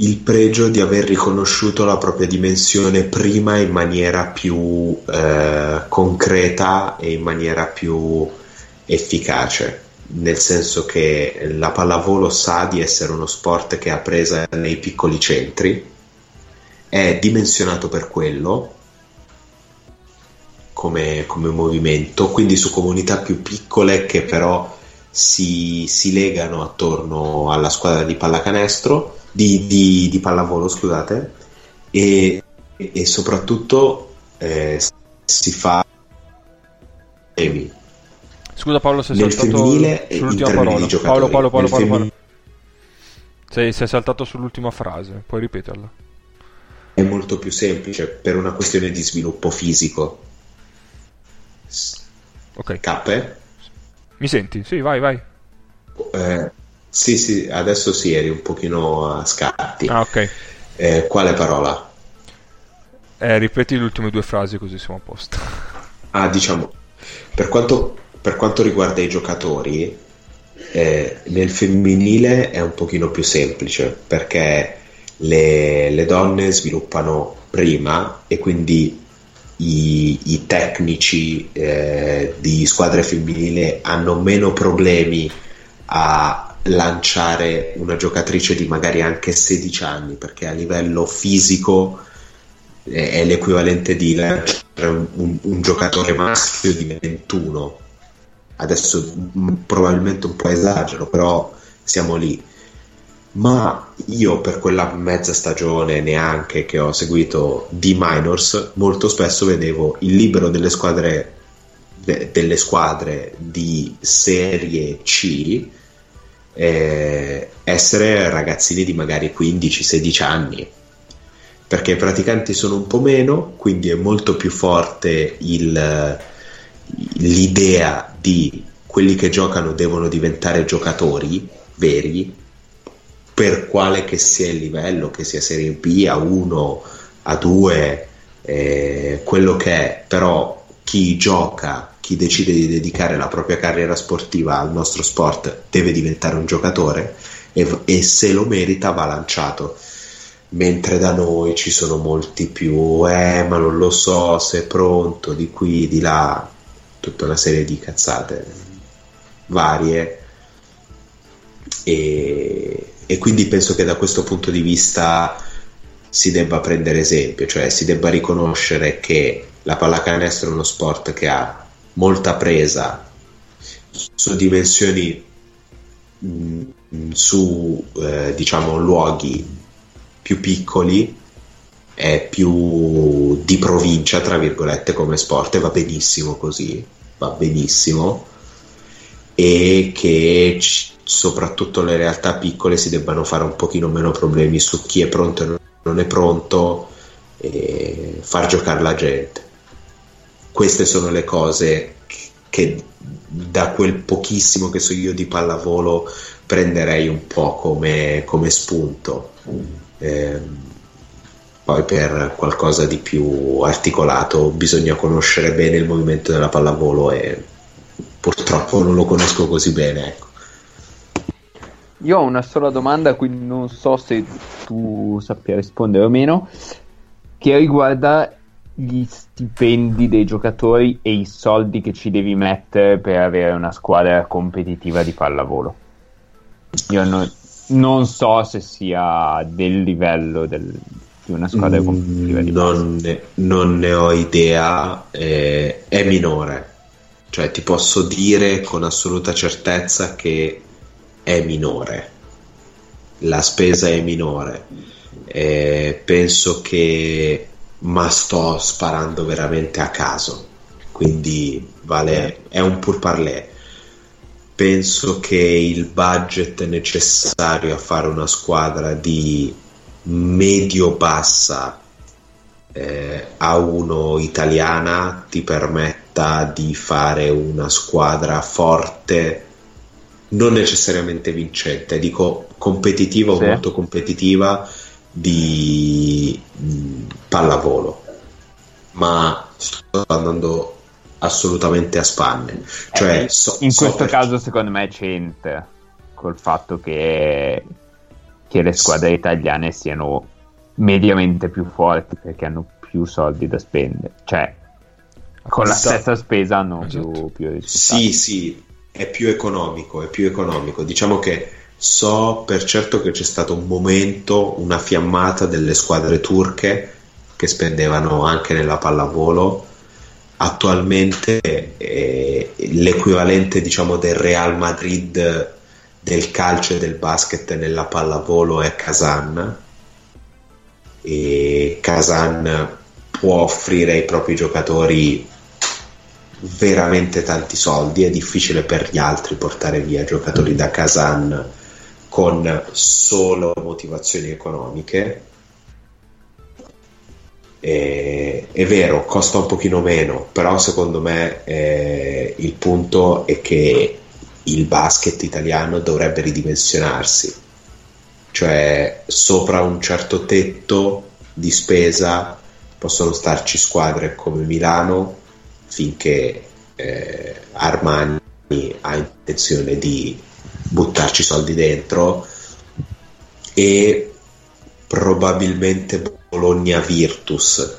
il, pregio di aver riconosciuto la propria dimensione prima in maniera più eh, concreta e in maniera più efficace. Nel senso che la pallavolo sa di essere uno sport che ha presa nei piccoli centri è dimensionato per quello come, come movimento, quindi su comunità più piccole che però si, si legano attorno alla squadra di pallacanestro, di, di, di pallavolo, scusate, e, e soprattutto eh, si fa Scusa Paolo se sei saltato sull'ultima parola. Paolo, Paolo, Paolo, Paolo, Paolo. Sei, sei saltato sull'ultima frase, puoi ripeterla è molto più semplice per una questione di sviluppo fisico. Ok. Cappe? Mi senti? Sì, vai, vai. Eh, sì, sì, adesso sì, eri un pochino a scatti. Ah, ok. Eh, quale parola? Eh, ripeti le ultime due frasi così siamo a posto. Ah, diciamo, per quanto, per quanto riguarda i giocatori, eh, nel femminile è un pochino più semplice perché le, le donne sviluppano prima e quindi i, i tecnici eh, di squadre femminili hanno meno problemi a lanciare una giocatrice di magari anche 16 anni perché a livello fisico è, è l'equivalente di lanciare un, un, un, giocatore maschio di 21 adesso probabilmente un po' esagero però siamo lì. Ma io per quella mezza stagione neanche che ho seguito di minors molto spesso vedevo il libero delle squadre de, delle squadre di serie C eh, essere ragazzini di magari 15-16 anni. Perché i praticanti sono un po' meno quindi è molto più forte il, l'idea di quelli che giocano devono diventare giocatori veri per quale che sia il livello, che sia Serie B, A1, A2, eh, quello che è, però chi gioca, chi decide di dedicare la propria carriera sportiva al nostro sport deve diventare un giocatore e, e se lo merita va lanciato. Mentre da noi ci sono molti più, eh, ma non lo so se è pronto, di qui, di là, tutta una serie di cazzate varie. E, e quindi penso che da questo punto di vista si debba prendere esempio, cioè si debba riconoscere che la pallacanestro è uno sport che ha molta presa su dimensioni mm, su eh, diciamo luoghi più piccoli è più di provincia tra virgolette come sport e va benissimo così va benissimo e che soprattutto le realtà piccole si debbano fare un pochino meno problemi su chi è pronto e non è pronto e far giocare la gente. Queste sono le cose che da quel pochissimo che so io di pallavolo prenderei un po' come, come spunto. Eh, poi per qualcosa di più articolato bisogna conoscere bene il movimento della pallavolo e purtroppo non lo conosco così bene. Ecco. Io ho una sola domanda, quindi non so se tu sappia rispondere o meno, che riguarda gli stipendi dei giocatori e i soldi che ci devi mettere per avere una squadra competitiva di pallavolo. Io non, non so se sia del livello del, di una squadra mm, competitiva di non ne, non ne ho idea, eh, è minore. Cioè ti posso dire con assoluta certezza che è minore, la spesa è minore. Eh, penso che, ma sto sparando veramente a caso, quindi vale, è un pur parler. penso che il budget necessario a fare una squadra di medio-bassa eh, A1 italiana ti permetta di fare una squadra forte, non necessariamente vincente, dico competitiva Sì. o molto competitiva di pallavolo. Ma sto andando assolutamente a spanne. Cioè, Eh, so- in so questo per- caso, secondo me, c'entra col fatto che, che le squadre italiane siano mediamente più forti perché hanno più soldi da spendere. Cioè, con la stessa spesa hanno Esatto. più, più risultati. Sì, sì, è più economico, è più economico. Diciamo che so per certo che c'è stato un momento, una fiammata delle squadre turche che spendevano anche nella pallavolo. Attualmente eh, l'equivalente, diciamo, del Real Madrid del calcio e del basket nella pallavolo è Kazan. E Kazan può offrire ai propri giocatori veramente tanti soldi, è difficile per gli altri portare via giocatori da Kazan con solo motivazioni economiche. E- è vero, costa un pochino meno, però secondo me eh, il punto è che il basket italiano dovrebbe ridimensionarsi, cioè sopra un certo tetto di spesa possono starci squadre come Milano finché eh, Armani ha intenzione di buttarci soldi dentro e probabilmente Bologna Virtus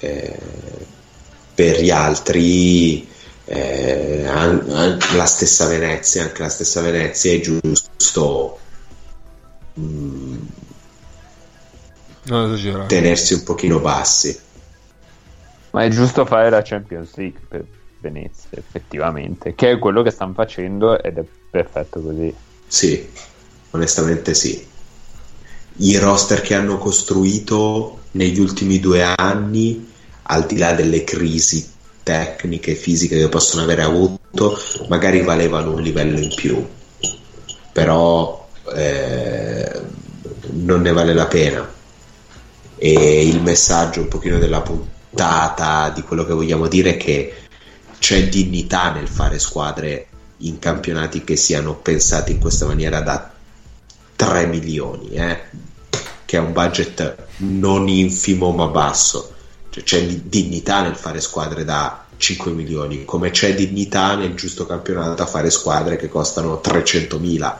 Eh, per gli altri eh, an- an- la stessa Venezia anche la stessa Venezia è giusto mm, Non esagerare. tenersi un pochino bassi Ma è giusto fare la Champions League per Venezia, effettivamente, che è quello che stanno facendo ed è perfetto così. Sì, onestamente sì. I roster che hanno costruito negli ultimi due anni, al di là delle crisi tecniche e fisiche che possono avere avuto, magari valevano un livello in più, però eh, non ne vale la pena. E il messaggio un pochino della puntata, di quello che vogliamo dire, è che c'è dignità nel fare squadre in campionati che siano pensati in questa maniera da 3 milioni, eh? che è un budget non infimo ma basso. Cioè, c'è di- dignità nel fare squadre da 5 milioni, come c'è dignità nel giusto campionato a fare squadre che costano 300.000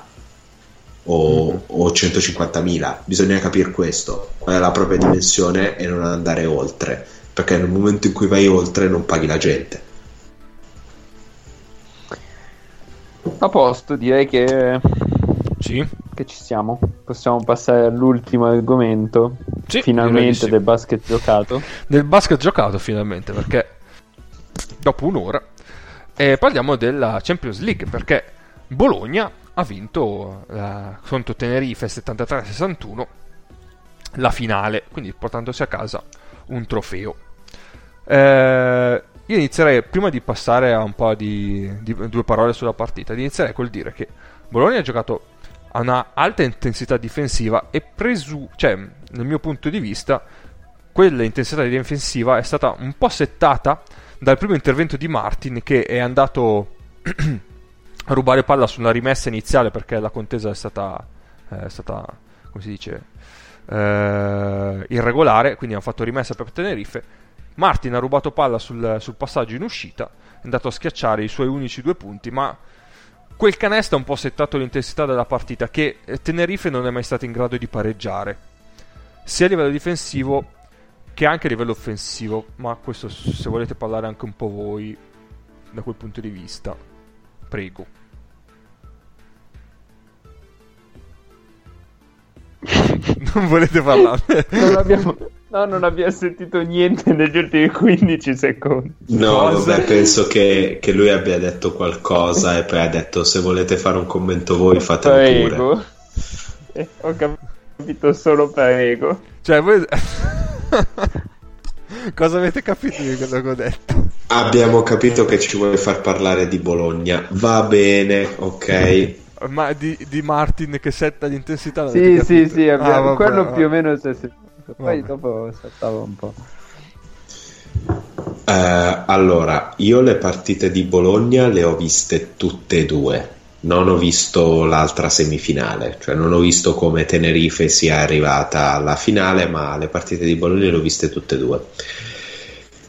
o, o 150.000. Bisogna capire questo, qual è la propria dimensione e non andare oltre, perché nel momento in cui vai oltre non paghi la gente. A posto, direi che, Sì. che ci siamo. Possiamo passare all'ultimo argomento. Sì, finalmente del basket giocato. Del basket giocato finalmente perché dopo un'ora e parliamo della Champions League perché Bologna ha vinto la, contro Tenerife 73-61 la finale, quindi portandosi a casa un trofeo. Eh, io inizierei, prima di passare a un po' di, di due parole sulla partita, inizierei col dire che Bologna ha giocato a una alta intensità difensiva e presu- cioè, nel mio punto di vista, quella intensità difensiva è stata un po' settata dal primo intervento di Martin che è andato a rubare palla sulla rimessa iniziale perché la contesa è stata, eh, è stata come si dice, eh, irregolare, quindi hanno fatto rimessa per Tenerife. Martin ha rubato palla sul, sul passaggio in uscita, è andato a schiacciare i suoi unici due punti, ma quel canestro ha un po' settato l'intensità della partita che Tenerife non è mai stato in grado di pareggiare, sia a livello difensivo che anche a livello offensivo, ma questo se volete parlare anche un po' voi da quel punto di vista, prego. non volete parlare? Non abbiamo, no, non abbiamo sentito niente negli ultimi 15 secondi. No, Cosa? vabbè, penso che, che lui abbia detto qualcosa e poi ha detto se volete fare un commento voi fatelo pure. Prego. Eh, ho capito solo prego. Cioè, voi... Cosa avete capito di quello che ho detto? Abbiamo capito che ci vuoi far parlare di Bologna. Va bene, ok. Ma di, di Martin che setta l'intensità Sì, sì, capito? sì, abbiamo- Ah, vabbè, quello vabbè. più o meno si è sentito. Poi Vabbè. dopo saltava un po'. Eh, allora, io le partite di Bologna le ho viste tutte e due. Non ho visto l'altra semifinale, cioè non ho visto come Tenerife sia arrivata alla finale, ma le partite di Bologna le ho viste tutte e due.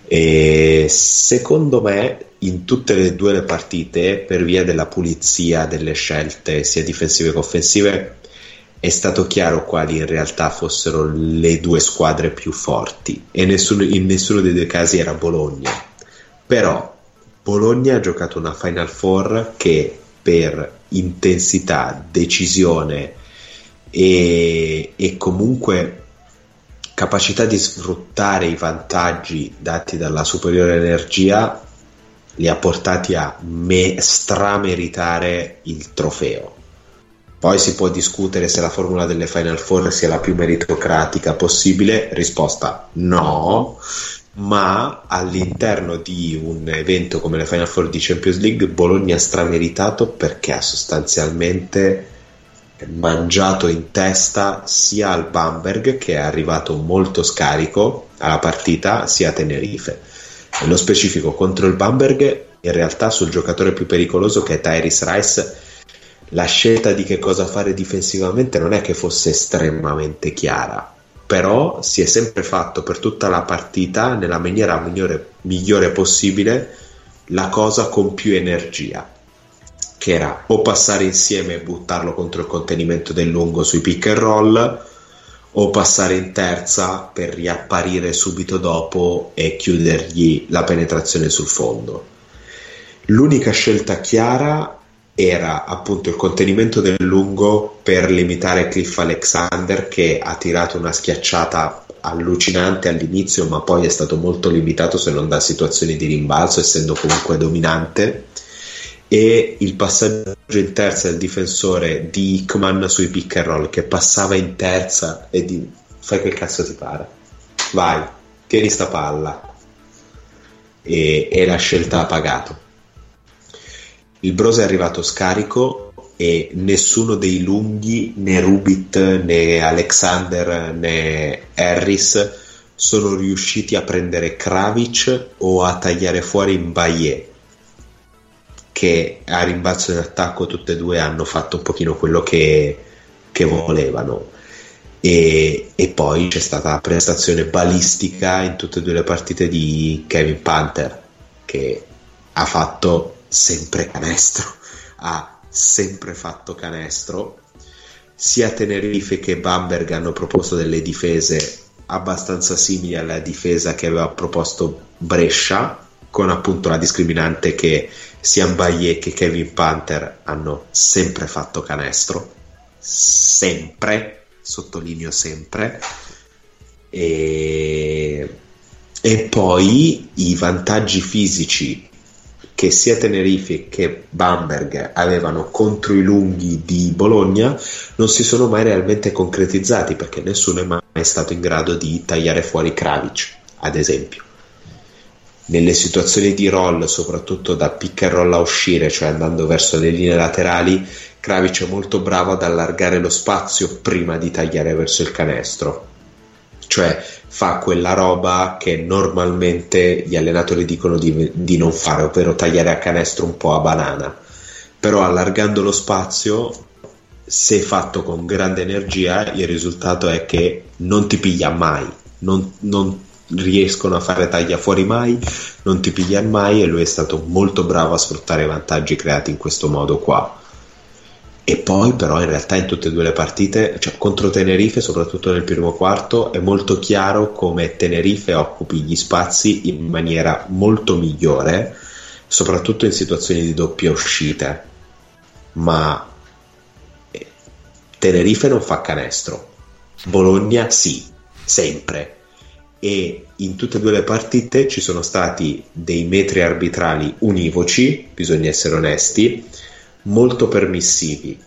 E secondo me, in tutte e due le partite, per via della pulizia delle scelte sia difensive che offensive, è stato chiaro quali in realtà fossero le due squadre più forti e nessuno- in nessuno dei due casi era Bologna. Però Bologna ha giocato una Final Four che per intensità, decisione e, e comunque capacità di sfruttare i vantaggi dati dalla superiore energia li ha portati a me- strameritare il trofeo. Poi si può discutere se la formula delle Final Four sia la più meritocratica possibile. Risposta no, ma all'interno di un evento come le Final Four di Champions League, Bologna ha strameritato perché ha sostanzialmente mangiato in testa sia al Bamberg che è arrivato molto scarico alla partita, sia a Tenerife. Nello specifico contro il Bamberg, in realtà sul giocatore più pericoloso che è Tyrese Rice la scelta di che cosa fare difensivamente non è che fosse estremamente chiara, però si è sempre fatto per tutta la partita nella maniera migliore, migliore possibile la cosa con più energia, che era o passare insieme e buttarlo contro il contenimento del lungo sui pick and roll o passare in terza per riapparire subito dopo e chiudergli la penetrazione sul fondo. L'unica scelta chiara era appunto il contenimento del lungo per limitare Cliff Alexander che ha tirato una schiacciata allucinante all'inizio ma poi è stato molto limitato se non da situazioni di rimbalzo essendo comunque dominante. E il passaggio in terza del difensore di Hickman sui pick and roll che passava in terza e di fai che cazzo ti pare. Vai tieni sta palla. E, e la scelta ha pagato il Bros è arrivato scarico e nessuno dei lunghi, né Rubit né Alexander né Harris sono riusciti a prendere Kravic o a tagliare fuori Mbaye che a rimbalzo in attacco tutte e due hanno fatto un pochino quello che, che volevano. E, e poi c'è stata la prestazione balistica in tutte e due le partite di Kevin Panther che ha fatto sempre canestro ha sempre fatto canestro. Sia Tenerife che Bamberg hanno proposto delle difese abbastanza simili alla difesa che aveva proposto Brescia con appunto la discriminante che sia Mbaye che Kevin Panther hanno sempre fatto canestro. Sempre sottolineo sempre. E, e poi i vantaggi fisici che sia Tenerife che Bamberg avevano contro i lunghi di Bologna non si sono mai realmente concretizzati perché nessuno è mai stato in grado di tagliare fuori Kravic, ad esempio. Nelle situazioni di roll, soprattutto da pick and roll a uscire, cioè andando verso le linee laterali, Kravic è molto bravo ad allargare lo spazio prima di tagliare verso il canestro. Cioè fa quella roba che normalmente gli allenatori dicono di, di non fare, ovvero tagliare a canestro un po' a banana. Però allargando lo spazio, se fatto con grande energia, il risultato è che non ti piglia mai, non, non riescono a fare taglia fuori mai, non ti piglia mai e lui è stato molto bravo a sfruttare i vantaggi creati in questo modo qua. E poi però in realtà in tutte e due le partite, cioè contro Tenerife, soprattutto nel primo quarto, è molto chiaro come Tenerife occupi gli spazi in maniera molto migliore, soprattutto in situazioni di doppie uscite. Ma eh, Tenerife non fa canestro, Bologna sì, sempre. E in tutte e due le partite ci sono stati dei metri arbitrali univoci, bisogna essere onesti, molto permissivi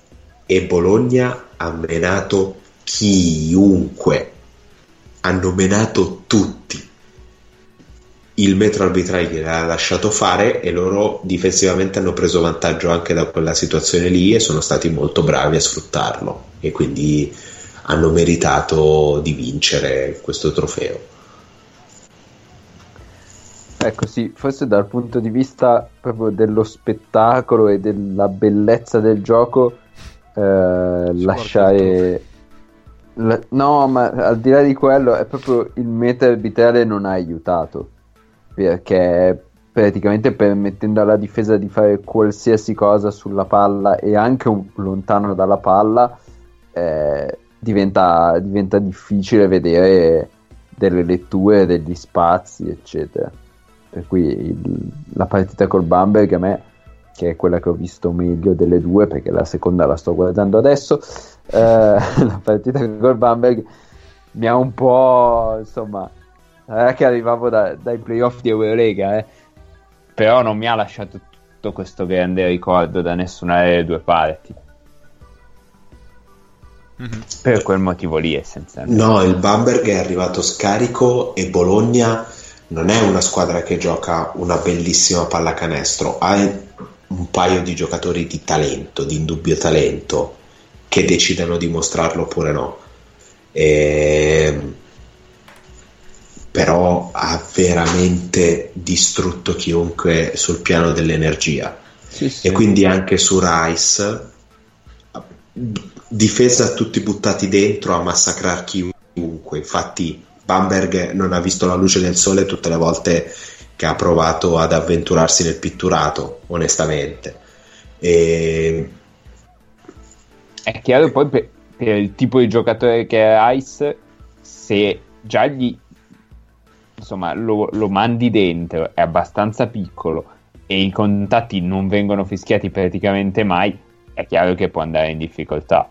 e Bologna ha menato chiunque, hanno menato tutti. il metro arbitrale gliel'ha lasciato fare e loro difensivamente hanno preso vantaggio anche da quella situazione lì e sono stati molto bravi a sfruttarlo e quindi hanno meritato di vincere questo trofeo. Ecco sì, forse dal punto di vista proprio dello spettacolo e della bellezza del gioco, eh, lasciare... La... No, ma al di là di quello è proprio il meta arbitrale non ha aiutato, perché praticamente permettendo alla difesa di fare qualsiasi cosa sulla palla e anche un, lontano dalla palla, eh, diventa, diventa difficile vedere delle letture degli spazi, eccetera per cui il, la partita col Bamberg a me che è quella che ho visto meglio delle due perché la seconda la sto guardando adesso eh, la partita col Bamberg mi ha un po' insomma non è che arrivavo da, dai playoff di Eurolega eh, però non mi ha lasciato tutto questo grande ricordo da nessuna delle due parti. Mm-hmm. per quel motivo lì essenzialmente. No il Bamberg è arrivato scarico e Bologna non è una squadra che gioca una bellissima pallacanestro, ha un paio di giocatori di talento, di indubbio talento, che decidono di mostrarlo oppure no. E... Ehm, però ha veramente distrutto chiunque sul piano dell'energia. Sì, sì. E quindi anche su Rice, difesa tutti buttati dentro a massacrare chiunque. Infatti Bamberg non ha visto la luce del sole tutte le volte che ha provato ad avventurarsi nel pitturato, onestamente. E... È chiaro poi per, per, il tipo di giocatore che è Ice, se già gli insomma lo, lo mandi dentro, è abbastanza piccolo e i contatti non vengono fischiati praticamente mai, è chiaro che può andare in difficoltà.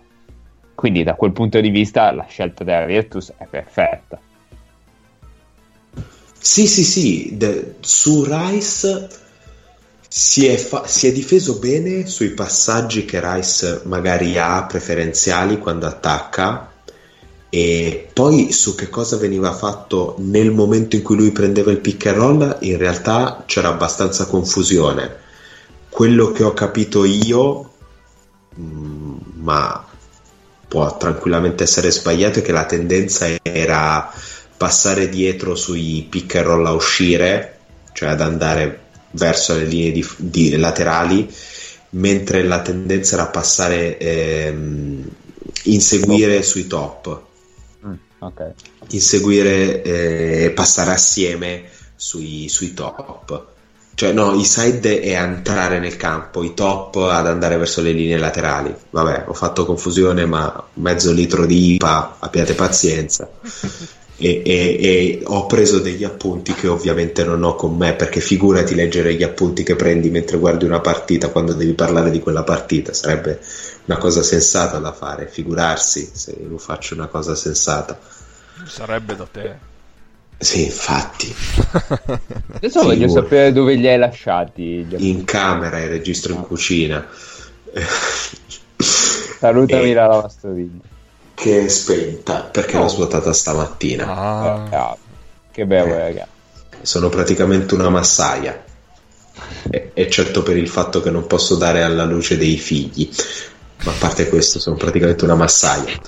Quindi da quel punto di vista la scelta della Virtus è perfetta. Sì, sì, sì, de- su Rice si è, fa- si è, difeso bene sui passaggi che Rice magari ha preferenziali quando attacca e poi su che cosa veniva fatto nel momento in cui lui prendeva il pick and roll in realtà c'era abbastanza confusione. Quello che ho capito io, mh, mm, ma può tranquillamente essere sbagliato, è che la tendenza era passare dietro sui pick and roll a uscire, cioè ad andare verso le linee di, di laterali, mentre la tendenza era passare ehm, inseguire top. sui top. Mm, okay. Inseguire e eh, passare assieme sui, sui top. Cioè, no, i side è entrare nel campo, i top ad andare verso le linee laterali. Vabbè, ho fatto confusione, ma mezzo litro di IPA, abbiate pazienza. e, e, e, ho preso degli appunti che ovviamente non ho con me perché figurati leggere gli appunti che prendi mentre guardi una partita quando devi parlare di quella partita sarebbe una cosa sensata da fare figurarsi se non faccio una cosa sensata. Sarebbe da te. Sì infatti. Adesso voglio sapere dove li hai lasciati in camera e registro in cucina. Salutami e... la lavastoviglie che è spenta perché oh. l'ho svuotata stamattina. Ah. ah che bello, eh, ragazzi. Sono praticamente una massaia, eccetto per il fatto che non posso dare alla luce dei figli. Ma a parte questo, sono praticamente una massaia.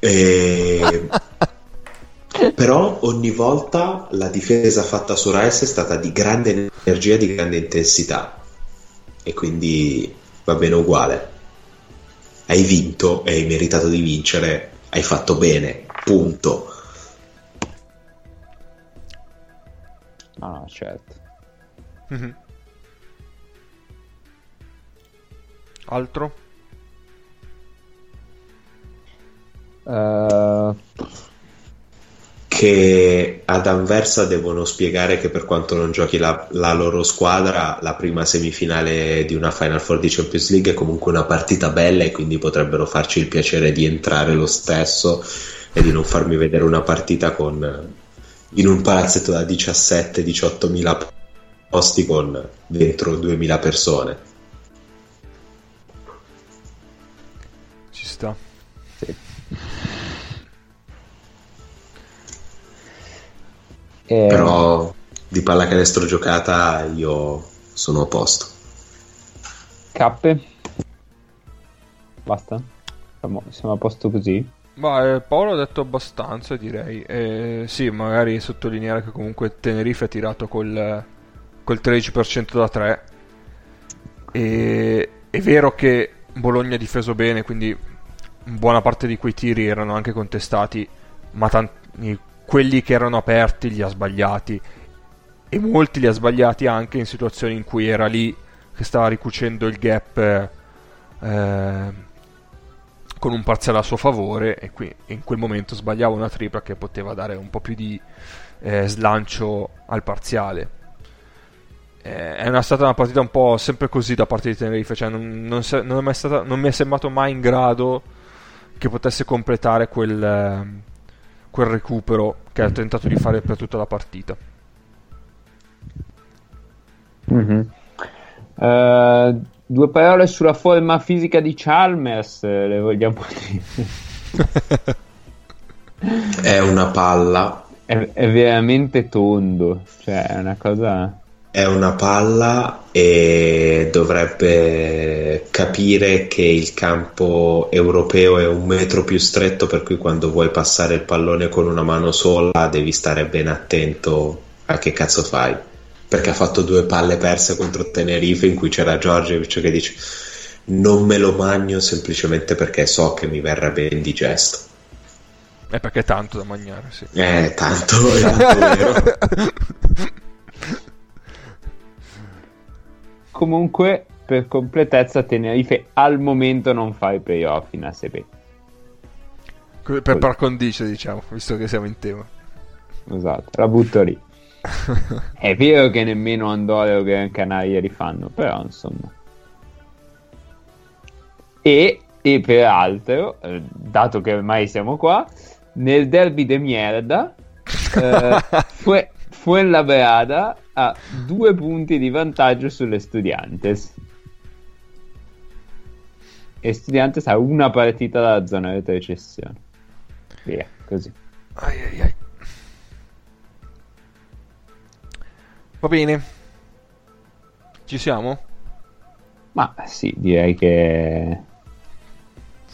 E... Però ogni volta la difesa fatta su Rice è stata di grande energia, di grande intensità. E quindi va bene uguale hai vinto e hai meritato di vincere, hai fatto bene, punto. Ah, certo. Mm-hmm. Altro? Uh, che ad Anversa devono spiegare che per quanto non giochi la, la, loro squadra, la prima semifinale di una Final Four di Champions League è comunque una partita bella e quindi potrebbero farci il piacere di entrare lo stesso e di non farmi vedere una partita con, in un palazzetto da 17-18 mila posti con dentro 2000 persone. Ci sta. Eh, Però di pallacanestro giocata io sono a posto. Cappe? Basta? Siamo, siamo a posto così? Ma eh, Paolo ha detto abbastanza, direi. Eh, sì, magari sottolineare che comunque Tenerife ha tirato col, col 13% da 3. E, è vero che Bologna ha difeso bene, quindi buona parte di quei tiri erano anche contestati, ma tanti, quelli che erano aperti li ha sbagliati. E molti li ha sbagliati anche in situazioni in cui era lì che stava ricucendo il gap. Eh, con un parziale a suo favore e qui in quel momento sbagliava una tripla che poteva dare un po' più di eh, slancio al parziale. Eh, è una, stata una partita un po' sempre così da parte di Tenerife, cioè non, non, se, non, stata, non, mi è sembrato mai in grado che potesse completare quel, quel recupero che ha tentato di fare per tutta la partita. Mm-hmm. Uh, Due parole sulla forma fisica di Chalmers, eh, le vogliamo dire. è una palla. È, è, veramente tondo, cioè è una cosa... È una palla e dovrebbe capire che il campo europeo è un metro più stretto, per cui quando vuoi passare il pallone con una mano sola devi stare ben attento a che cazzo fai perché ha fatto due palle perse contro Tenerife in cui c'era Giorgiovic che dice non me lo magno semplicemente perché so che mi verrà ben indigesto. È perché è tanto da mangiare, sì. Eh, tanto, è tanto vero. Comunque, per completezza, Tenerife al momento non fa i playoff in ASB. Per par condicio, diciamo, visto che siamo in tema. Esatto, la butto lì. è vero che nemmeno Andorra o Gran Canaria li fanno, però insomma. E, e peraltro, eh, dato che ormai siamo qua, nel derby de mierda, eh, fue, Fuenlabrada ha due punti di vantaggio sulle Studiantes. E Studiantes ha una partita dalla zona di retrocessione. Via, così. Ai ai ai. Va bene. Ci siamo? Ma sì, direi che...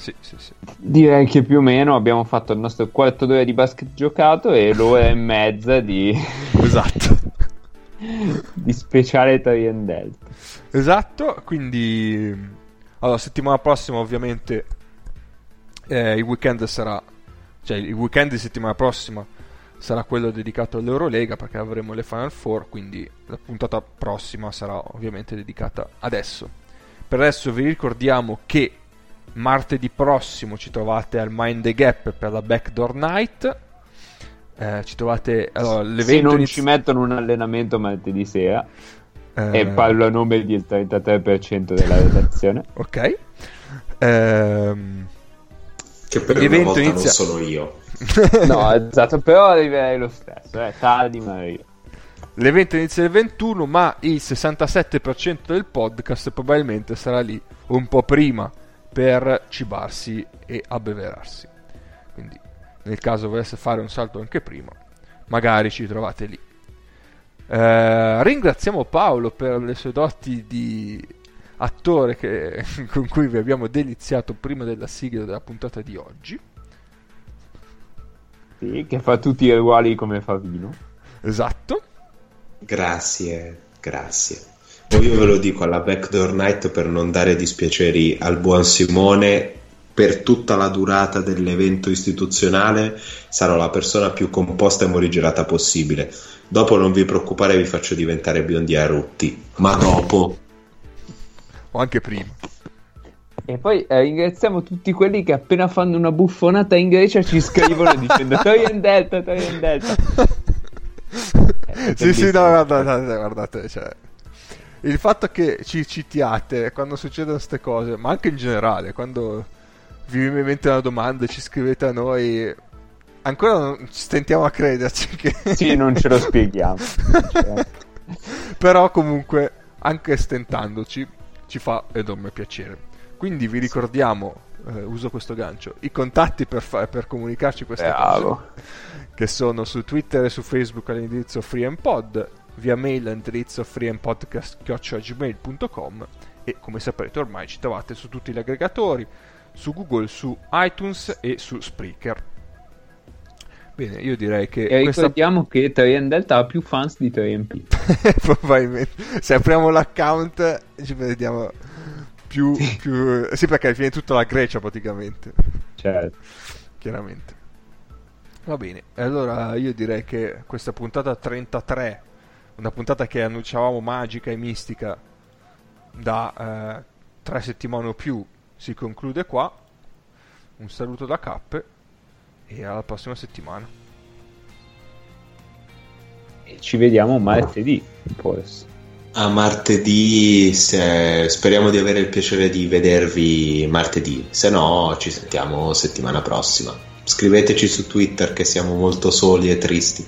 Sì, sì, sì. Direi che più o meno abbiamo fatto il nostro quarto d'ora di basket giocato e l'ora e mezza di... esatto. di speciale Torien Delta. Esatto, quindi... Allora, settimana prossima ovviamente eh, il weekend sarà... Cioè, il weekend di settimana prossima sarà quello dedicato all'Eurolega perché avremo le Final Four, quindi la puntata prossima sarà ovviamente dedicata adesso. Per adesso vi ricordiamo che martedì prossimo ci trovate al Mind the Gap per la Backdoor Night. Eh, ci trovate allora, se non inizi... ci mettono un allenamento martedì sera eh... e parlo a nome del 33% della redazione. Ok. Ehm... che per l'evento inizia... non sono io. No, esatto, però arriverei lo stesso, eh, tardi ma arrivo. L'evento inizia il 21, ma il 67% del podcast probabilmente sarà lì un po' prima per cibarsi e abbeverarsi. Quindi, nel caso volesse fare un salto anche prima, magari ci trovate lì. Eh, ringraziamo Paolo per le sue doti di attore che, con cui vi abbiamo deliziato prima della sigla della puntata di oggi. Sì, che fa tutti i ruoli come Favino. Esatto. Grazie, grazie. Poi io ve lo dico alla Backdoor Night per non dare dispiaceri al buon Simone. Per tutta la durata dell'evento istituzionale sarò la persona più composta e morigerata possibile. Dopo non vi preoccupare, vi faccio diventare biondi a rutti. Ma dopo. O anche prima. E poi eh, ringraziamo tutti quelli che appena fanno una buffonata in Grecia ci scrivono dicendo Torien Delta, Torien Delta. Eh, sì, sì, no, guardate, guardate, cioè, il fatto che ci citiate quando succedono queste cose, ma anche in generale, quando vi viene in mente una domanda e ci scrivete a noi, ancora non stentiamo a crederci che... Sì, non ce lo spieghiamo. cioè. Però comunque, anche stentandoci, ci fa enorme piacere. Quindi vi ricordiamo, eh, uso questo gancio, i contatti per, fa- per comunicarci queste Bravo. cose. che sono su Twitter e su Facebook all'indirizzo FreeMPod, via mail all'indirizzo freempodcast.gmail.com e come saprete ormai ci trovate su tutti gli aggregatori, su Google, su iTunes e su Spreaker. Bene, io direi che... E questa... ricordiamo che 3 Delta ha più fans di 3MP. Probabilmente. Se apriamo l'account ci vediamo più... più... Sì, perché è tutta la Grecia praticamente. Certo. Chiaramente. Va bene, allora io direi che questa puntata 33, una puntata che annunciavamo magica e mistica da eh, tre settimane o più, si conclude qua. Un saluto da Cappe e alla prossima settimana. E ci vediamo martedì, forse. A martedì, se- speriamo di avere il piacere di vedervi martedì, se no ci sentiamo settimana prossima. Scriveteci su Twitter che siamo molto soli e tristi.